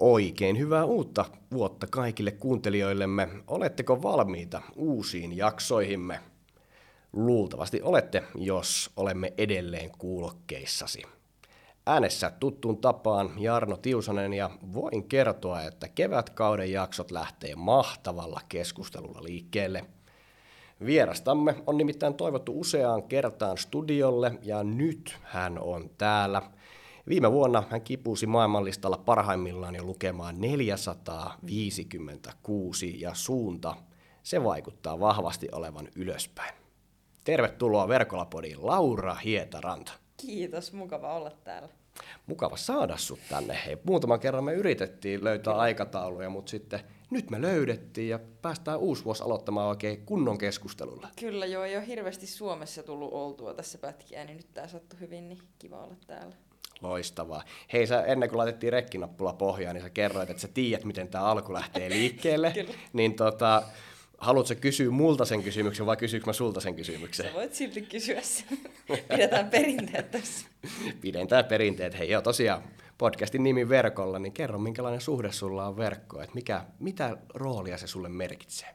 Oikein hyvää uutta vuotta kaikille kuuntelijoillemme. Oletteko valmiita uusiin jaksoihimme? Luultavasti olette, jos olemme edelleen kuulokkeissasi. Äänessä tuttuun tapaan Jarno Tiusanen ja voin kertoa, että kevätkauden jaksot lähtee mahtavalla keskustelulla liikkeelle. Vierastamme on nimittäin toivottu useaan kertaan studiolle ja nyt hän on täällä – Viime vuonna hän kipusi maailmanlistalla parhaimmillaan jo lukemaan 456 ja suunta, se vaikuttaa vahvasti olevan ylöspäin. Tervetuloa Verkolapodiin Laura Hietaranta. Kiitos, mukava olla täällä. Mukava saada sut tänne. Hei, muutaman kerran me yritettiin löytää aikatauluja, mutta sitten nyt me löydettiin ja päästään uusi vuosi aloittamaan oikein kunnon keskustelulla. Kyllä joo, ei ole hirveästi Suomessa tullut oltua tässä pätkiä, niin nyt tää sattui hyvin, niin kiva olla täällä. Loistavaa. Hei, sä ennen kuin laitettiin rekkinappula pohjaan, niin sä kerroit, että sä tiedät, miten tämä alku lähtee liikkeelle. niin tota, haluatko kysyä multa sen kysymyksen vai kysyykö mä sulta sen kysymyksen? Sä voit silti kysyä sen. Pidetään perinteet tässä. Pidetään perinteet. Hei, joo, tosiaan podcastin nimi verkolla, niin kerro, minkälainen suhde sulla on verkkoon, että mikä, mitä roolia se sulle merkitsee?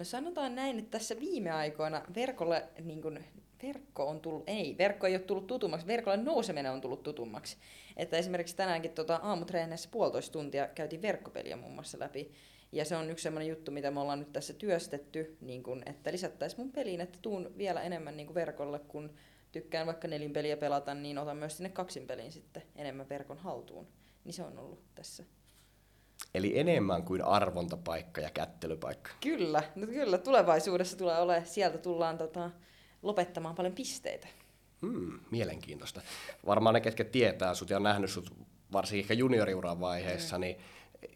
No sanotaan näin, että tässä viime aikoina verkolle niin kun, verkko on tullut, ei, verkko ei ole tullut tutummaksi, verkolle nouseminen on tullut tutummaksi. Että esimerkiksi tänäänkin tota, aamutreenissä puolitoista tuntia käytiin verkkopeliä muun muassa läpi. Ja se on yksi sellainen juttu, mitä me ollaan nyt tässä työstetty, niin kun, että lisättäisiin mun peliin, että tuun vielä enemmän niin verkolle, kun tykkään vaikka nelinpeliä pelata, niin otan myös sinne kaksin peliin sitten enemmän verkon haltuun. Niin se on ollut tässä. Eli enemmän kuin arvontapaikka ja kättelypaikka. Kyllä, no kyllä tulevaisuudessa tulee olemaan, sieltä tullaan tota, lopettamaan paljon pisteitä. Hmm, mielenkiintoista. Varmaan ne, ketkä tietää sut ja on nähnyt sut varsinkin ehkä junioriuran vaiheessa, mm. niin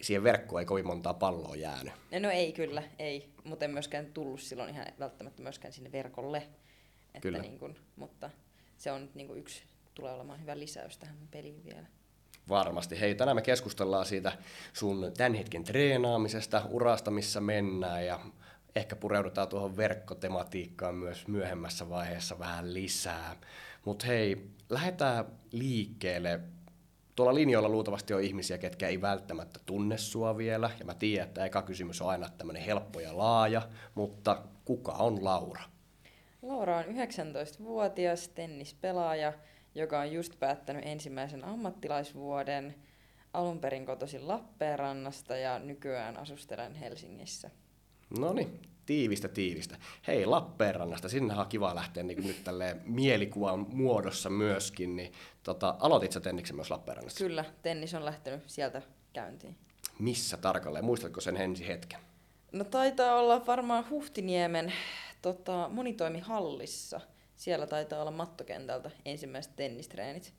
siihen verkkoon ei kovin montaa palloa jäänyt. No ei kyllä, ei. Mutta en myöskään tullut silloin ihan välttämättä myöskään sinne verkolle. Että kyllä. Niin kun, mutta se on niin kun yksi, tulee olemaan hyvä lisäys tähän peliin vielä. Varmasti. Hei, tänään me keskustellaan siitä sun tämän hetken treenaamisesta, urasta, missä mennään ja ehkä pureudutaan tuohon verkkotematiikkaan myös myöhemmässä vaiheessa vähän lisää. Mutta hei, lähdetään liikkeelle. Tuolla linjoilla luultavasti on ihmisiä, ketkä ei välttämättä tunne sua vielä. Ja mä tiedän, että eka kysymys on aina tämmöinen helppo ja laaja, mutta kuka on Laura? Laura on 19-vuotias tennispelaaja, joka on just päättänyt ensimmäisen ammattilaisvuoden. Alun perin kotoisin Lappeenrannasta ja nykyään asustelen Helsingissä. No niin, tiivistä tiivistä. Hei, Lappeenrannasta, sinne on kiva lähteä niin nyt tälleen mielikuvan muodossa myöskin. Niin, tota, aloitit sä tenniksen myös Lappeenrannassa? Kyllä, tennis on lähtenyt sieltä käyntiin. Missä tarkalleen? Muistatko sen ensi hetken? No taitaa olla varmaan Huhtiniemen tota, monitoimihallissa. Siellä taitaa olla mattokentältä ensimmäiset tennistreenit.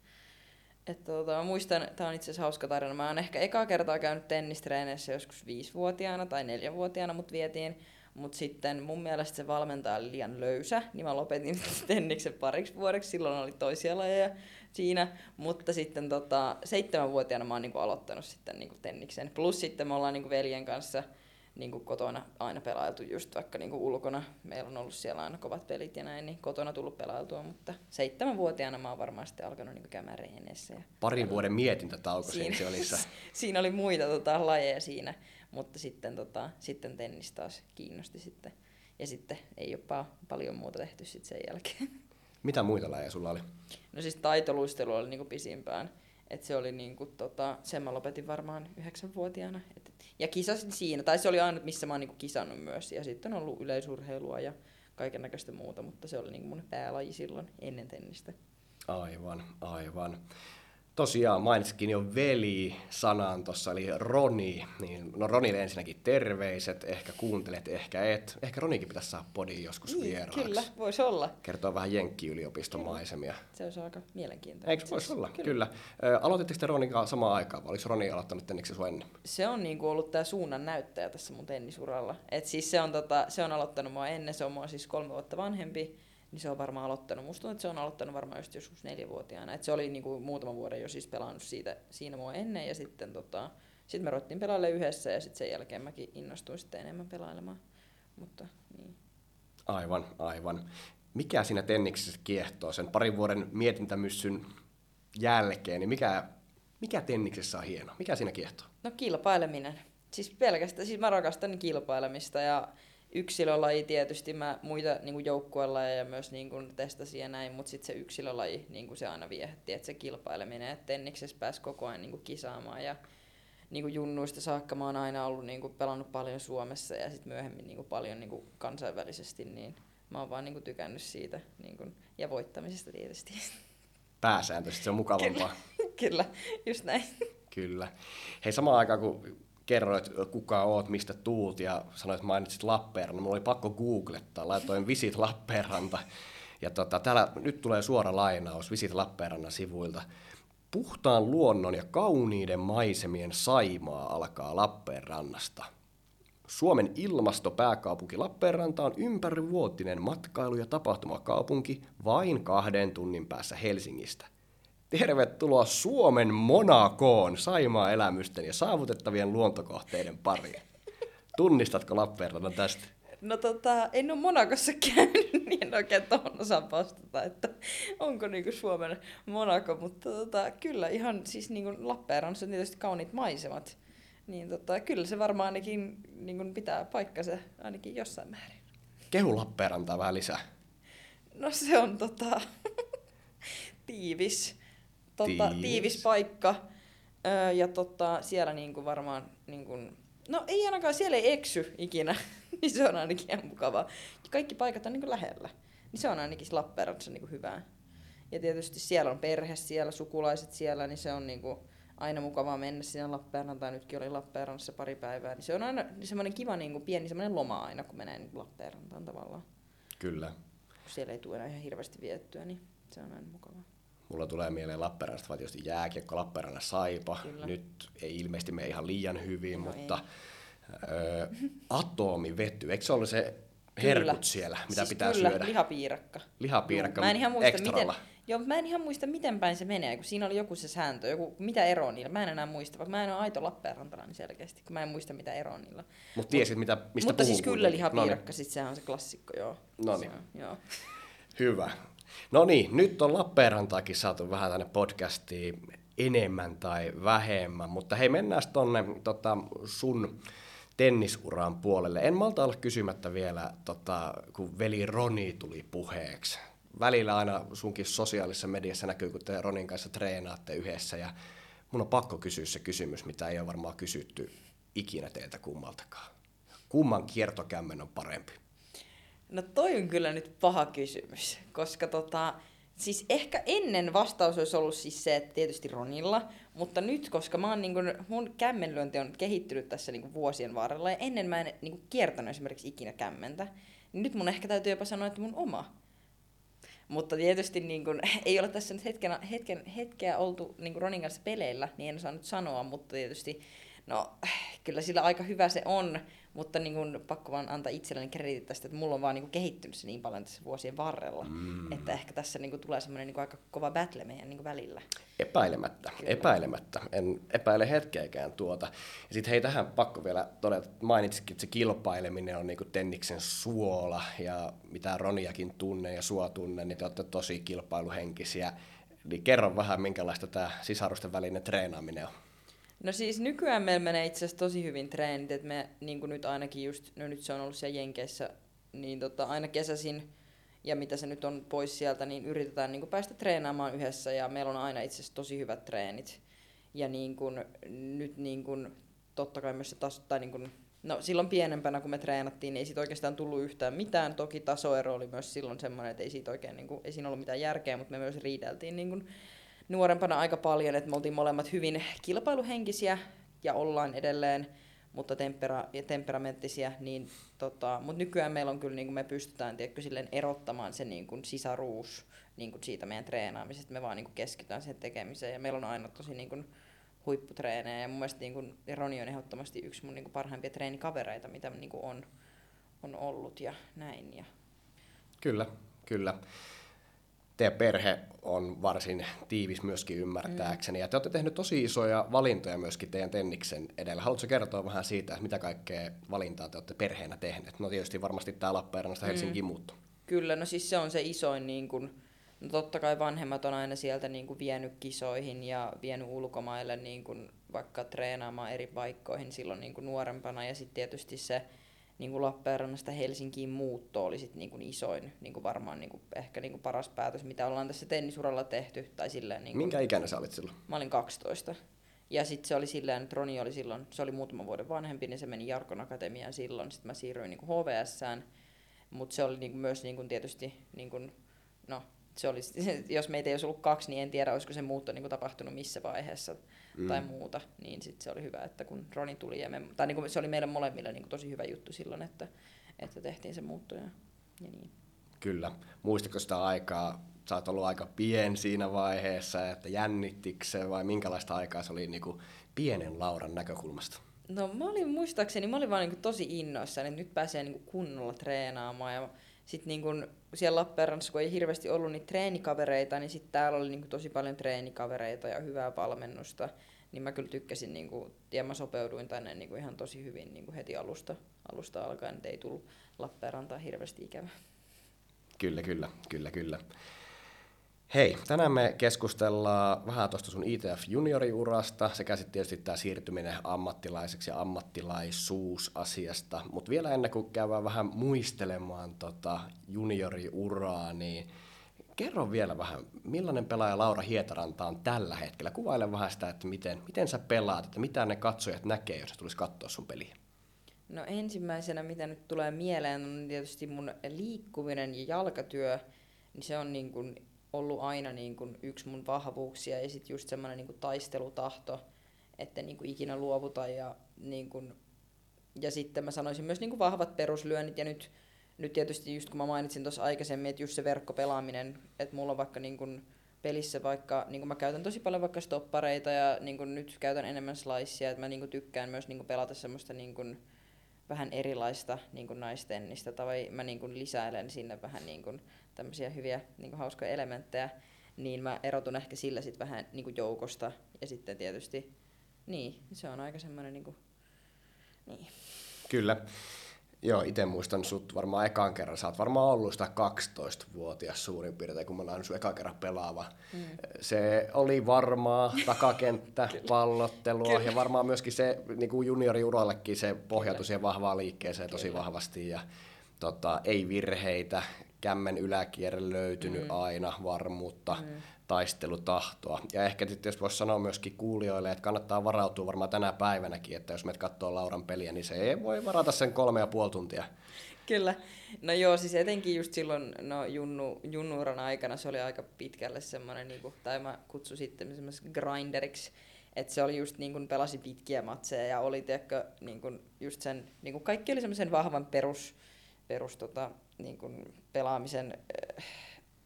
Et tota, muistan, tämä on itse asiassa hauska tarina. Mä oon ehkä ekaa kertaa käynyt tennistreeneissä joskus viisivuotiaana tai neljävuotiaana, mut vietiin. Mutta sitten mun mielestä se valmentaja oli liian löysä, niin mä lopetin tenniksen pariksi vuodeksi. Silloin oli toisia lajeja siinä. Mutta sitten tota, seitsemänvuotiaana mä oon niinku aloittanut sitten niinku tenniksen. Plus sitten me ollaan niinku veljen kanssa – niin kuin kotona aina pelailtu just vaikka niin kuin ulkona. Meillä on ollut siellä aina kovat pelit ja näin, niin kotona tullut pelailtua, mutta seitsemänvuotiaana mä oon varmaan sitten alkanut niin käymään reeneissä. Ja Parin vuoden mietintätauko siinä, siinä oli. siinä oli muita tota, lajeja siinä, mutta sitten, tota, sitten tennis taas kiinnosti sitten. Ja sitten ei ole pa- paljon muuta tehty sitten sen jälkeen. Mitä muita lajeja sulla oli? No siis taitoluistelu oli niinku pisimpään. Et se oli niinku, tota, sen mä lopetin varmaan yhdeksänvuotiaana. Et ja kisasin siinä, tai se oli ainut, missä mä oon niinku kisannut myös. Ja sitten on ollut yleisurheilua ja kaiken näköistä muuta, mutta se oli niinku mun päälaji silloin ennen tennistä. Aivan, aivan tosiaan mainitsikin jo veli-sanan tuossa, eli Roni. Niin, no Ronille ensinnäkin terveiset, ehkä kuuntelet, ehkä et. Ehkä Ronikin pitäisi saada podiin joskus niin, vieraaksi. Kyllä, voisi olla. Kertoo vähän Jenkki-yliopiston kyllä. maisemia. Se olisi aika mielenkiintoista. Eikö voisi olla? Kyllä. kyllä. Ö, aloititteko te Ronin kanssa samaan aikaan, vai oliko Roni aloittanut tenniksi sun ennen? Se on niin kuin ollut tämä suunnan näyttäjä tässä mun tennisuralla. Et siis se on, tota, se on aloittanut mua ennen, se on mua siis kolme vuotta vanhempi niin se on varmaan aloittanut. Musta tuntuu, että se on aloittanut varmaan just joskus neljävuotiaana. Et se oli niinku muutama vuoden jo siis pelannut siitä, siinä mua ennen ja sitten tota, sit me ruvettiin pelaalle yhdessä ja sitten sen jälkeen mäkin innostuin sitten enemmän pelailemaan. Mutta, niin. Aivan, aivan. Mikä siinä tenniksessä kiehtoo sen parin vuoden mietintämyssyn jälkeen, niin mikä, Mikä tenniksessä on hieno? Mikä siinä kiehtoo? No kilpaileminen. Siis pelkästään, siis mä rakastan kilpailemista ja yksilölaji tietysti mä muita niin joukkuelajeja myös niin kuin testasin ja näin, mutta sitten se yksilölaji niin kuin se aina viehätti, että se kilpaileminen, että tenniksessä pääsi koko ajan niin kuin kisaamaan ja niin kuin junnuista saakka mä oon aina ollut niin kuin pelannut paljon Suomessa ja sitten myöhemmin niin kuin paljon niin kuin kansainvälisesti, niin mä oon vaan niin kuin tykännyt siitä niin kuin, ja voittamisesta tietysti. Pääsääntöisesti se on mukavampaa. Kyllä, kyllä just näin. Kyllä. Hei, samaan aikaan kun kerroit, kuka oot, mistä tuut ja sanoit, että mainitsit Lappeenranta. Mulla oli pakko googlettaa, laitoin Visit Lappeenranta. Ja tota, täällä nyt tulee suora lainaus Visit Lappeenrannan sivuilta. Puhtaan luonnon ja kauniiden maisemien Saimaa alkaa Lappeenrannasta. Suomen ilmastopääkaupunki Lappeenranta on ympärivuotinen matkailu- ja tapahtumakaupunki vain kahden tunnin päässä Helsingistä. Tervetuloa Suomen Monakoon Saimaa elämysten ja saavutettavien luontokohteiden pariin. Tunnistatko Lappeenrannan tästä? No tota, en ole Monakossa käynyt, niin en oikein tuohon osaa vastata, että onko niinku Suomen Monaco, mutta tota, kyllä ihan siis niinku Lappeenrannassa on tietysti kauniit maisemat. Niin tota, kyllä se varmaan ainakin niinku pitää paikkansa ainakin jossain määrin. Kehu Lappeenrantaa vähän lisää. No se on tota, tiivis tota, tiivis. tiivis paikka. Öö, ja tota, siellä niinku varmaan, niinku, no ei ainakaan, siellä ei eksy ikinä, niin se on ainakin ihan mukavaa. Kaikki paikat on niinku lähellä, niin se on ainakin Lappeenrannassa niinku hyvää. Ja tietysti siellä on perhe siellä, sukulaiset siellä, niin se on niinku aina mukavaa mennä sinne Lappeenrantaan. Nytkin oli Lappeenrannassa pari päivää, niin se on aina semmoinen kiva niinku pieni semmoinen loma aina, kun menee niinku Lappeenrantaan tavallaan. Kyllä. Kun siellä ei tule enää ihan hirveästi viettyä, niin se on aina mukavaa. Mulla tulee mieleen Lappeenrannasta vaan tietysti jääkiekko, Lappeenrannan saipa. Kyllä. Nyt ei ilmeisesti mene ihan liian hyvin, no mutta ö, atomivety, eikö se ollut se herkut kyllä. siellä, mitä siis pitää kyllä, syödä? lihapiirakka. Lihapiirakka Mä en ihan muista, miten, joo, mä en ihan muista, miten päin se menee, kun siinä oli joku se sääntö, joku, mitä ero niillä. Mä en enää muista, vaikka mä en ole aito Lappeenrantalainen selkeästi, kun mä en muista, mitä ero niillä. Mut tiesit, mitä, mistä Mutta siis kyllä lihapiirakka, no niin. sit sehän on se klassikko, joo. No niin. Joo. Hyvä. No niin, nyt on Lappeenrantaakin saatu vähän tänne podcastiin enemmän tai vähemmän, mutta hei mennään tonne tota, sun tennisuran puolelle. En malta olla kysymättä vielä, tota, kun veli Roni tuli puheeksi. Välillä aina sunkin sosiaalisessa mediassa näkyy, kun te Ronin kanssa treenaatte yhdessä ja mun on pakko kysyä se kysymys, mitä ei ole varmaan kysytty ikinä teiltä kummaltakaan. Kumman kiertokämmen on parempi? No toi on kyllä nyt paha kysymys, koska tota, siis ehkä ennen vastaus olisi ollut siis se, että tietysti Ronilla, mutta nyt, koska mä oon niin kun, mun kämmenlyönti on kehittynyt tässä niin vuosien varrella ja ennen mä en niin kiertänyt esimerkiksi ikinä kämmentä, niin nyt mun ehkä täytyy jopa sanoa, että mun oma. Mutta tietysti niin kun, ei ole tässä nyt hetken, hetken, hetkeä oltu niin Ronin kanssa peleillä, niin en osaa nyt sanoa, mutta tietysti no kyllä sillä aika hyvä se on, mutta niin kun, pakko vaan antaa itselleni kreditit tästä, että mulla on vaan niin kun, kehittynyt se niin paljon tässä vuosien varrella, mm. että ehkä tässä niin kun, tulee semmoinen niin aika kova battle meidän niin välillä. Epäilemättä, Kyllä. epäilemättä. En epäile hetkeäkään tuota. Ja sitten hei tähän pakko vielä todeta, että mainitsikin, että se kilpaileminen on niin kuin Tenniksen suola ja mitä Roniakin tunne ja sua tunne, niin te olette tosi kilpailuhenkisiä. Niin kerro vähän, minkälaista tämä sisarusten välinen treenaaminen on. No siis nykyään meillä menee itse asiassa tosi hyvin treenit, että me niin kuin nyt ainakin just, no nyt se on ollut siellä Jenkeissä, niin tota, aina kesäsin ja mitä se nyt on pois sieltä, niin yritetään niin kuin päästä treenaamaan yhdessä ja meillä on aina itse asiassa tosi hyvät treenit. Ja niin kuin, nyt niin kuin, totta kai myös se taso, tai niin kuin, no silloin pienempänä kun me treenattiin, niin ei siitä oikeastaan tullut yhtään mitään. Toki tasoero oli myös silloin semmoinen, että ei siitä oikein, niin kuin, ei siinä ollut mitään järkeä, mutta me myös riideltiin niin kuin, nuorempana aika paljon, että me oltiin molemmat hyvin kilpailuhenkisiä ja ollaan edelleen, mutta tempera- ja temperamenttisia, niin tota, mutta nykyään meillä on kyllä, niin kuin me pystytään tiedätkö, silleen erottamaan se niin kuin sisaruus niin kuin siitä meidän treenaamisesta, me vaan niin kuin keskitytään siihen tekemiseen ja meillä on aina tosi niin kuin, huipputreenejä ja mun mielestä niin kuin, Roni on ehdottomasti yksi mun niin kuin, parhaimpia treenikavereita, mitä niin kuin, on, on ollut ja näin. Ja... Kyllä, kyllä teidän perhe on varsin tiivis myöskin ymmärtääkseni, mm. ja te olette tehneet tosi isoja valintoja myöskin teidän Tenniksen edellä. Haluatko kertoa vähän siitä, että mitä kaikkea valintaa te olette perheenä tehneet? No tietysti varmasti tämä Lappeenrannasta Helsingin mm. muuttu. Kyllä, no siis se on se isoin niin kun, No totta kai vanhemmat on aina sieltä niin kuin vienyt kisoihin ja vienyt ulkomaille niin kuin vaikka treenaamaan eri paikkoihin silloin niin kuin nuorempana. Ja sitten tietysti se niin kuin Lappeenrannasta Helsinkiin muutto oli sit niin kuin isoin, niin kuin varmaan niin kuin ehkä niin kuin paras päätös, mitä ollaan tässä tennisuralla tehty. Tai silleen, niin kuin, Minkä ikäinen sä olit silloin? Mä olin 12. Ja sitten se oli silleen, että Roni oli silloin, se oli muutaman vuoden vanhempi, niin se meni Jarkon Akatemiaan silloin. Sitten mä siirryin niin HVSään, mutta se oli niin kuin myös niin kuin tietysti, niin kuin, no, se oli, jos meitä ei olisi ollut kaksi, niin en tiedä, olisiko se muutto niin kuin tapahtunut missä vaiheessa mm. tai muuta. Niin sitten se oli hyvä, että kun Roni tuli, ja me, tai niin kuin se oli meille molemmille niin kuin tosi hyvä juttu silloin, että, että tehtiin se muutto ja, ja niin. Kyllä. Muistatko sitä aikaa, sä oot ollut aika pien siinä vaiheessa, että jännittikö se vai minkälaista aikaa se oli niin kuin pienen Lauran näkökulmasta? No mä olin muistaakseni, mä olin vaan niin tosi innoissani, että nyt pääsee niin kunnolla treenaamaan ja sitten niin siellä Lappeenrannassa, kun ei hirveästi ollut niitä treenikavereita, niin sitten täällä oli niin tosi paljon treenikavereita ja hyvää valmennusta. Niin mä kyllä tykkäsin, niin kuin, ja mä sopeuduin tänne niin ihan tosi hyvin niin heti alusta, alusta alkaen, että ei tullut Lappeenrantaan hirveästi ikävä. Kyllä, kyllä, kyllä, kyllä. Hei, tänään me keskustellaan vähän tuosta sun ITF junioriurasta sekä sitten tietysti tämä siirtyminen ammattilaiseksi ja ammattilaisuus asiasta. Mutta vielä ennen kuin käydään vähän muistelemaan tota junioriuraa, niin kerro vielä vähän, millainen pelaaja Laura Hietaranta on tällä hetkellä? Kuvaile vähän sitä, että miten, miten sä pelaat, että mitä ne katsojat näkee, jos tulisi katsoa sun peliä. No ensimmäisenä, mitä nyt tulee mieleen, on tietysti mun liikkuminen ja jalkatyö. Niin se on niin kuin ollut aina niin kuin yksi mun vahvuuksia ja sitten just semmoinen niin taistelutahto, että niin kuin ikinä luovuta ja niin kuin, ja sitten mä sanoisin myös niin kuin vahvat peruslyönnit ja nyt, nyt tietysti just kun mä mainitsin tuossa aikaisemmin, että just se verkkopelaaminen, että mulla on vaikka niin kuin pelissä vaikka, niin kuin mä käytän tosi paljon vaikka stoppareita ja niin kuin nyt käytän enemmän slicea, että mä niin kuin tykkään myös niin kuin pelata semmoista niin kuin vähän erilaista niin naistennistä tai mä niin kuin lisäilen sinne vähän niin kuin tämmöisiä hyviä niin kuin hauskoja elementtejä, niin mä erotun ehkä sillä sitten vähän niin kuin joukosta. Ja sitten tietysti, niin, se on aika semmoinen niin kuin, niin. Kyllä. Joo, itse muistan sut varmaan ekan kerran. Sä oot varmaan ollut sitä 12-vuotias suurin piirtein, kun mä näin sun ekan kerran pelaava. Mm. Se oli varmaa takakenttä, pallottelua ja varmaan myöskin se niin kuin junioriurallekin se pohjautui siihen vahvaan liikkeeseen tosi Kyllä. vahvasti. Ja tota, ei virheitä, kämmen yläkierre löytynyt mm. aina, varmuutta, mm. Taistelutahtoa. Ja ehkä sitten jos voisi sanoa myöskin kuulijoille, että kannattaa varautua varmaan tänä päivänäkin, että jos me katsoo Lauran peliä, niin se ei voi varata sen kolme ja puoli tuntia. Kyllä. No joo, siis etenkin just silloin no, junnu, junnuuran aikana se oli aika pitkälle semmoinen, niin kuin, tai mä kutsun sitten semmoisen grinderiksi, että se oli just niin kuin pelasi pitkiä matseja ja oli tiedätkö, niin kuin just sen, niin kuin kaikki oli semmoisen vahvan perus, perus tota, niin kuin pelaamisen, äh,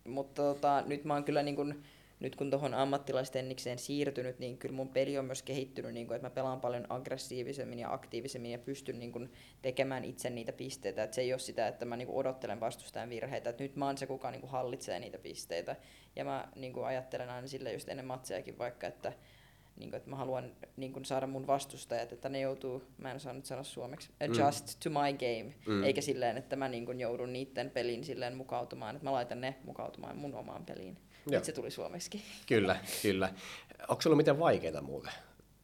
mutta tota, nyt mä oon kyllä niin kuin, nyt kun tuohon ammattilaistennikseen siirtynyt, niin kyllä mun peli on myös kehittynyt, niin kuin, että mä pelaan paljon aggressiivisemmin ja aktiivisemmin ja pystyn niin kuin, tekemään itse niitä pisteitä. Että se ei ole sitä, että mä niin kuin, odottelen vastustajan virheitä. Että nyt mä oon se, kuka niin kuin, hallitsee niitä pisteitä. Ja mä niin kuin, ajattelen aina sille just ennen matsejakin vaikka, että niin kuin, että mä haluan niin kuin, saada mun vastustajat, että ne joutuu, mä en osaa nyt sanoa suomeksi, adjust mm. to my game, mm. eikä silleen, että mä niin kuin, joudun niiden peliin silleen mukautumaan, että mä laitan ne mukautumaan mun omaan peliin. Nyt se tuli suomeksi. Kyllä, kyllä. Onko se ollut miten vaikeaa muuten?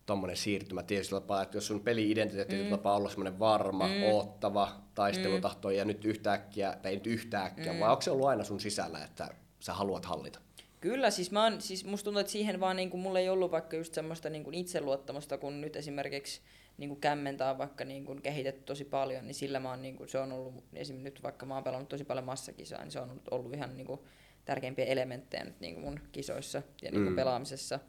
tuommoinen siirtymä tietysti tapaa, että jos sun peli-identiteetti mm. tapaa olla semmoinen varma, mm. oottava, taistelutahto mm. ja nyt yhtäkkiä, tai ei nyt yhtäkkiä, mm. vai onko se ollut aina sun sisällä, että sä haluat hallita? Kyllä, siis, mä oon, siis musta tuntuu, että siihen vaan niin kuin, mulla ei ollut vaikka just semmoista niin kuin itseluottamusta, kun nyt esimerkiksi niin kuin kämmentää on vaikka niin kuin kehitetty tosi paljon, niin sillä mä oon, niin kuin, se on ollut, esimerkiksi nyt vaikka mä oon pelannut tosi paljon massakisaa, niin se on ollut, ollut ihan niin kuin, tärkeimpiä elementtejä nyt niin kuin mun kisoissa ja niin kuin mm. pelaamisessa.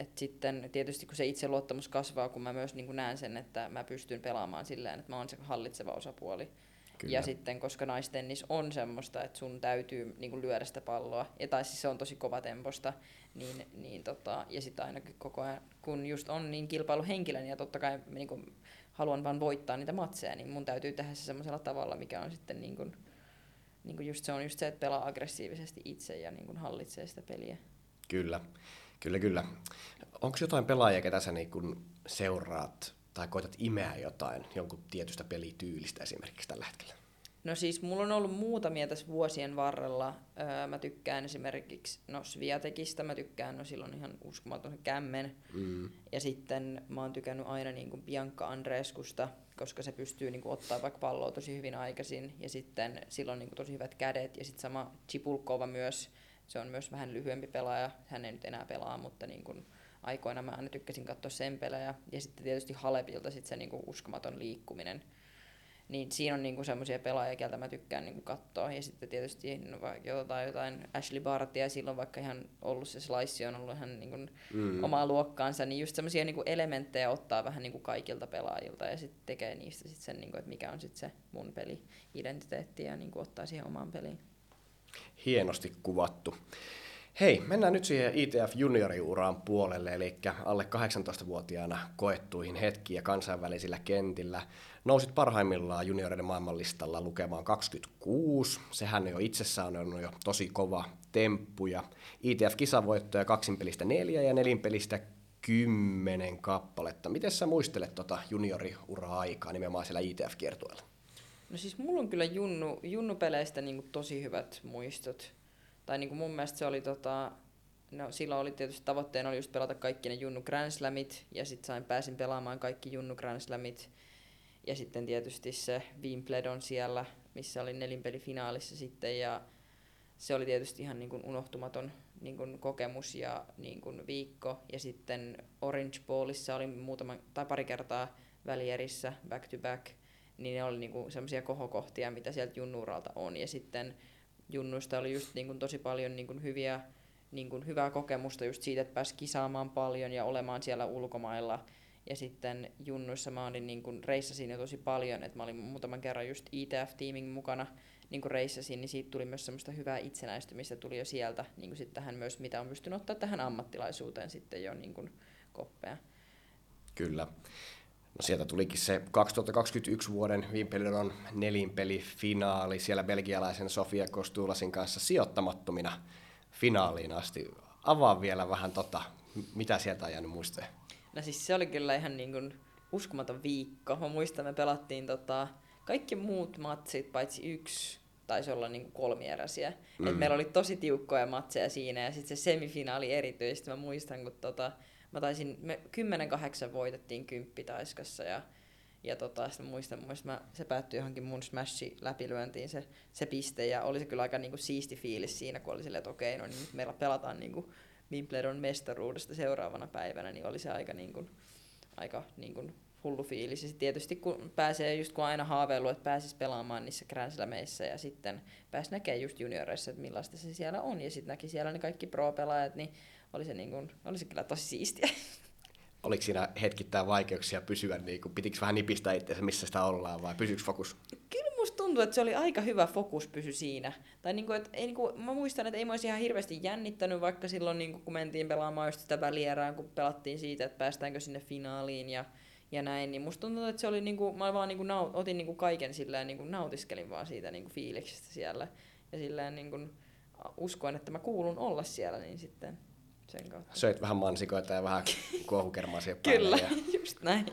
Et sitten tietysti kun se itseluottamus kasvaa, kun mä myös niin kuin näen sen, että mä pystyn pelaamaan silleen, että mä oon se hallitseva osapuoli, Kyllä. Ja sitten, koska naistennis on semmoista, että sun täytyy niin kuin lyödä sitä palloa, ja tai siis se on tosi kova temposta, niin, niin tota, ja sitten ainakin koko ajan, kun just on niin kilpailuhenkilö, niin ja totta kai niin kuin, haluan vaan voittaa niitä matseja, niin mun täytyy tehdä se semmoisella tavalla, mikä on sitten niin kuin, niin kuin just se on just se, että pelaa aggressiivisesti itse ja niin kuin hallitsee sitä peliä. Kyllä, kyllä, kyllä. Onko jotain pelaajia, ketä sä niin kuin seuraat tai koetat imeä jotain jonkun tietystä pelityylistä esimerkiksi tällä hetkellä? No siis mulla on ollut muutamia tässä vuosien varrella. Öö, mä tykkään esimerkiksi no Sviatekista, mä tykkään, no silloin ihan uskomaton kämmen. Mm. Ja sitten mä oon tykännyt aina niin kuin Bianca Andreeskusta, koska se pystyy niin kuin ottaa vaikka palloa tosi hyvin aikaisin. Ja sitten sillä on niin kuin tosi hyvät kädet. Ja sitten sama Chipulkova myös, se on myös vähän lyhyempi pelaaja. Hän ei nyt enää pelaa, mutta niin kuin aikoina mä aina tykkäsin katsoa sen pelejä. Ja sitten tietysti Halepilta sit se niin kuin uskomaton liikkuminen niin siinä on niinku semmoisia pelaajia, keltä mä tykkään niinku katsoa. Ja sitten tietysti no, jotain, jotain Ashley Bartia, silloin vaikka ihan ollut se slice on ollut ihan niinku mm. omaa luokkaansa, niin just semmoisia niinku elementtejä ottaa vähän niinku kaikilta pelaajilta ja sitten tekee niistä sit sen, niinku, että mikä on sitten se mun peli-identiteetti ja niinku ottaa siihen omaan peliin. Hienosti kuvattu. Hei, mennään nyt siihen ITF junioriuraan puolelle, eli alle 18-vuotiaana koettuihin hetkiä kansainvälisillä kentillä. Nousit parhaimmillaan junioreiden maailmanlistalla lukemaan 26. Sehän jo itsessään on jo tosi kova temppu. Ja ITF-kisavoittoja kaksinpelistä neljä ja nelinpelistä kymmenen kappaletta. Miten sä muistelet tota junioriura-aikaa nimenomaan siellä ITF-kiertueella? No siis mulla on kyllä junnu, junnupeleistä niin tosi hyvät muistot tai niin kuin mun mielestä se oli tota, no silloin oli tietysti tavoitteena oli just pelata kaikki ne Junnu Grand Slamit, ja sitten sain pääsin pelaamaan kaikki Junnu Grand Slamit, ja sitten tietysti se Wimbledon siellä, missä oli nelinpelifinaalissa sitten, ja se oli tietysti ihan niin kuin unohtumaton niin kuin kokemus ja niin kuin viikko. Ja sitten Orange Bowlissa oli muutama, tai pari kertaa välierissä back to back, niin ne oli niin semmoisia kohokohtia, mitä sieltä junnuuralta on. Ja sitten junnuista oli just niin kuin tosi paljon niin kuin hyviä, niin kuin hyvää kokemusta just siitä, että pääsi kisaamaan paljon ja olemaan siellä ulkomailla. Ja sitten junnuissa mä olin niin kuin reissasin jo tosi paljon, että mä olin muutaman kerran just ITF-tiimin mukana niin kuin reissasin, niin siitä tuli myös semmoista hyvää itsenäistymistä tuli jo sieltä, niin kuin sitten tähän myös, mitä on pystynyt ottaa tähän ammattilaisuuteen sitten jo niin kuin koppea. Kyllä. No sieltä tulikin se 2021 vuoden Wimbledon nelinpelifinaali siellä belgialaisen Sofia Kostulasin kanssa sijoittamattomina finaaliin asti. Avaa vielä vähän tota, mitä sieltä on jäänyt muisteen. No siis se oli kyllä ihan niin kuin uskomaton viikko. Mä muistan, me pelattiin tota, kaikki muut matsit paitsi yksi taisi olla niin kuin kolmieräisiä. Mm. Et meillä oli tosi tiukkoja matseja siinä ja sitten se semifinaali erityisesti. Mä muistan, kun tota, mä taisin, me 10-8 voitettiin kymppitaiskassa ja, ja tota, sitten muistan, muistan mä, se päättyi johonkin mun smashi läpilyöntiin se, se piste ja oli se kyllä aika niinku siisti fiilis siinä, kun oli silleen, että okei, no niin nyt meillä pelataan niinku Wimbledon mestaruudesta seuraavana päivänä, niin oli se aika, niinku, aika niinku hullu fiilis. Ja sit tietysti kun pääsee, just kun aina haaveilu, että pääsisi pelaamaan niissä Grand Slameissa ja sitten pääsi näkemään just junioreissa, että millaista se siellä on. Ja sitten näki siellä ne kaikki pro-pelaajat, niin oli se, niin kuin, oli se kyllä tosi siistiä. Oliko siinä hetkittäin vaikeuksia pysyä, niin kuin, pitikö vähän nipistää itseänsä, missä sitä ollaan, vai pysyykö fokus? Kyllä musta tuntuu, että se oli aika hyvä fokus pysy siinä. Tai niin kuin, että ei, niin kuin, mä muistan, että ei mä olisi ihan hirveästi jännittänyt, vaikka silloin niin kuin, kun mentiin pelaamaan just sitä välierää, kun pelattiin siitä, että päästäänkö sinne finaaliin ja, ja näin, niin musta tuntuu, että se oli niin kuin, mä vaan niin kuin, naut, otin niin kuin kaiken silleen, niin kuin, nautiskelin vaan siitä niin kuin, fiiliksestä siellä. Ja silleen niin kuin, uskoin, että mä kuulun olla siellä, niin sitten sen kautta. Söit vähän mansikoita ja vähän kuohukermaa siihen Kyllä, ja... just näin.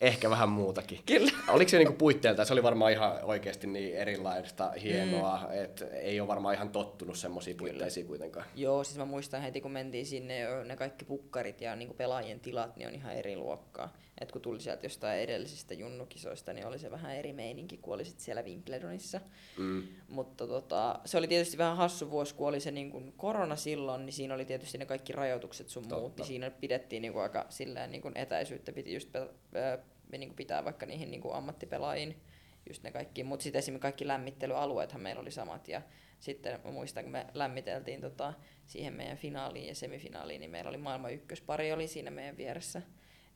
Ehkä vähän muutakin. Kyllä. Oliko se niinku puitteelta, se oli varmaan ihan oikeasti niin erilaista, hienoa, mm. että ei ole varmaan ihan tottunut semmoisiin puitteisiin kuitenkaan. Joo, siis mä muistan heti kun mentiin sinne, ne kaikki pukkarit ja niinku pelaajien tilat, niin on ihan eri luokkaa. Et kun tuli sieltä jostain edellisistä junnukisoista, niin oli se vähän eri meininki kuin oli sit siellä Wimbledonissa. Mm. Mutta tota, se oli tietysti vähän hassu vuosi, kun oli se niin kuin korona silloin, niin siinä oli tietysti ne kaikki rajoitukset sun Totta. muut, niin siinä pidettiin niin kuin aika silleen niin kuin etäisyyttä, piti just niin kuin pitää vaikka niihin niin kuin ammattipelaajiin just ne kaikki, mutta sitten esimerkiksi kaikki lämmittelyalueethan meillä oli samat ja sitten mä muistan, kun me lämmiteltiin tota, siihen meidän finaaliin ja semifinaaliin, niin meillä oli maailman ykköspari oli siinä meidän vieressä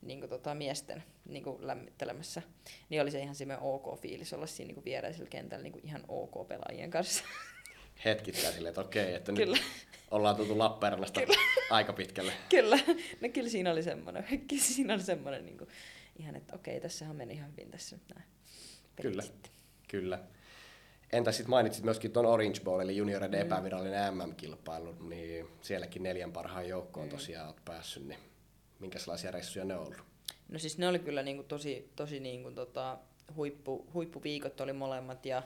niin kuin, tota, miesten niin kuin, lämmittelemässä, niin oli se ihan semmoinen ok fiilis olla siinä niin kuin, viereisellä kentällä niin kuin, ihan ok pelaajien kanssa. Hetkittäin silleen, että okei, että kyllä. nyt ollaan tultu Lappeenrannasta aika pitkälle. kyllä, no kyllä siinä oli semmoinen, kyllä siinä oli semmoinen niin kuin, ihan, että okei, tässähän meni ihan hyvin tässä nyt näin. Kyllä, sitten. kyllä. Entä sitten mainitsit myöskin tuon Orange Bowl, eli junioreiden mm. epävirallinen MM-kilpailu, niin sielläkin neljän parhaan joukkoon mm. tosiaan olet päässyt, niin minkälaisia reissuja ne on ollut? No siis ne oli kyllä niinku tosi, tosi niinku tota, huippu, huippuviikot oli molemmat ja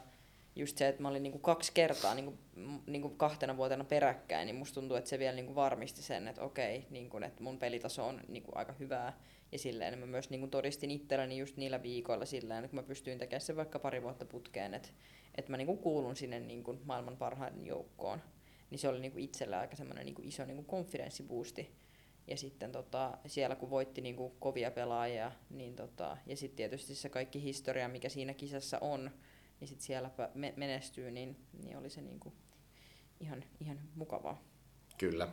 just se, että mä olin niinku kaksi kertaa niinku, niinku kahtena vuotena peräkkäin, niin musta tuntuu, että se vielä niinku varmisti sen, että okei, niinku, että mun pelitaso on niinku aika hyvää. Ja silleen mä myös niinku todistin itselleni just niillä viikoilla silleen, että mä pystyin tekemään sen vaikka pari vuotta putkeen, että, että mä niinku kuulun sinne niinku maailman parhaiden joukkoon. Niin se oli niinku itsellä aika semmoinen niinku iso niinku konfidenssiboosti. Ja sitten tota, siellä kun voitti niinku kovia pelaajia, niin tota, ja sitten tietysti se kaikki historia, mikä siinä kisassa on, niin sitten siellä me- menestyy, niin, niin oli se niinku ihan, ihan mukavaa. Kyllä.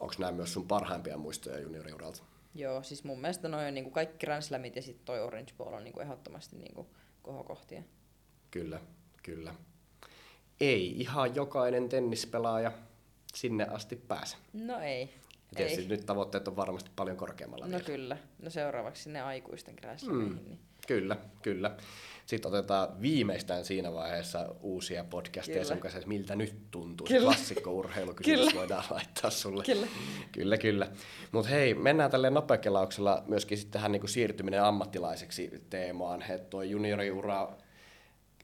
Onko nämä myös sun parhaimpia muistoja junioriuralta? Joo, siis mun mielestä noin on niinku kaikki Grand Slamit ja sitten toi Orange Ball on niinku ehdottomasti niinku kohokohtia. Kyllä, kyllä. Ei ihan jokainen tennispelaaja sinne asti pääse. No ei. Ja tietysti ei. nyt tavoitteet on varmasti paljon korkeammalla No vielä. kyllä. No seuraavaksi sinne aikuisten Grand. Mm. Niin. Kyllä, kyllä. Sitten otetaan viimeistään siinä vaiheessa uusia podcasteja Kyllä. sun kanssa, että miltä nyt tuntuu. Kyllä. Klassikko-urheilukysymys Kyllä. voidaan laittaa sulle. Kyllä. Kyllä, kyllä. Mutta hei, mennään tälle nopeakelauksella myöskin sitten tähän niinku siirtyminen ammattilaiseksi teemaan. Että tuo junioriura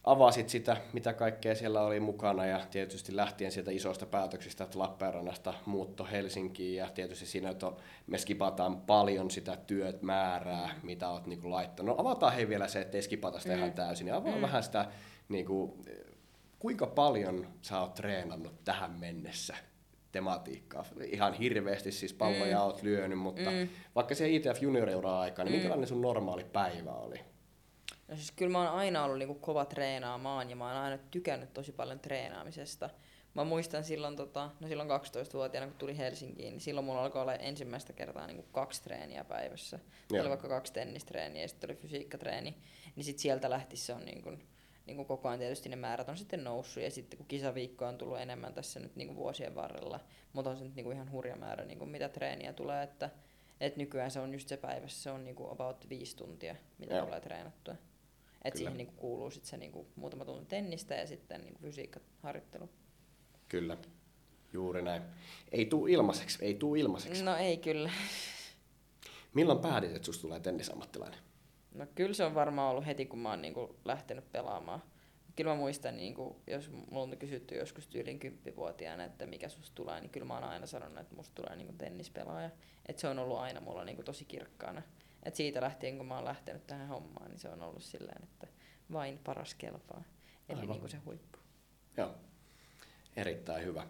avasit sitä, mitä kaikkea siellä oli mukana ja tietysti lähtien sieltä isoista päätöksistä, että Lappeenrannasta muutto Helsinkiin ja tietysti siinä että me skipataan paljon sitä työt määrää, mitä oot niinku laittanut. No avataan hei vielä se, ettei skipata sitä mm. ihan täysin, niin avaa mm. vähän sitä, niinku, kuinka paljon sä oot treenannut tähän mennessä tematiikkaa. Ihan hirveästi siis palloja mm. oot lyönyt, mutta mm. vaikka se ITF junioriura aikaa, niin minkälainen sun normaali päivä oli? No siis kyllä mä oon aina ollut niinku kova treenaamaan ja mä oon aina tykännyt tosi paljon treenaamisesta. Mä muistan silloin, tota, no silloin 12-vuotiaana, kun tuli Helsinkiin, niin silloin mulla alkoi olla ensimmäistä kertaa niinku kaksi treeniä päivässä. Joo. Oli vaikka kaksi tennistreeniä ja sitten oli fysiikkatreeni. Niin sitten sieltä lähti se on niinku, niinku koko ajan tietysti ne määrät on sitten noussut. Ja sitten kun kisaviikko on tullut enemmän tässä nyt niinku vuosien varrella, mutta on se nyt niinku ihan hurja määrä, niinku mitä treeniä tulee. Että, et nykyään se on just se päivässä, se on niinku about viisi tuntia, mitä Joo. tulee treenattua. Et siihen niinku kuuluu sit se niinku muutama tunti tennistä ja sitten niinku fysiikkaharjoittelu. Kyllä, juuri näin. Ei tuu ilmaiseksi, ei tuu ilmaiseksi. No ei kyllä. Milloin päätit, että susta tulee tennisammattilainen? No kyllä se on varmaan ollut heti, kun mä oon niinku lähtenyt pelaamaan. Kyllä mä muistan, niinku, jos mulla on kysytty joskus tyylin kymppivuotiaana, että mikä susta tulee, niin kyllä mä oon aina sanonut, että musta tulee niinku tennispelaaja. Et se on ollut aina mulla niinku tosi kirkkaana. Et siitä lähtien, kun mä oon lähtenyt tähän hommaan, niin se on ollut silleen, että vain paras kelpaa. Eli Aivan. niinku se huippu. Joo, erittäin hyvä.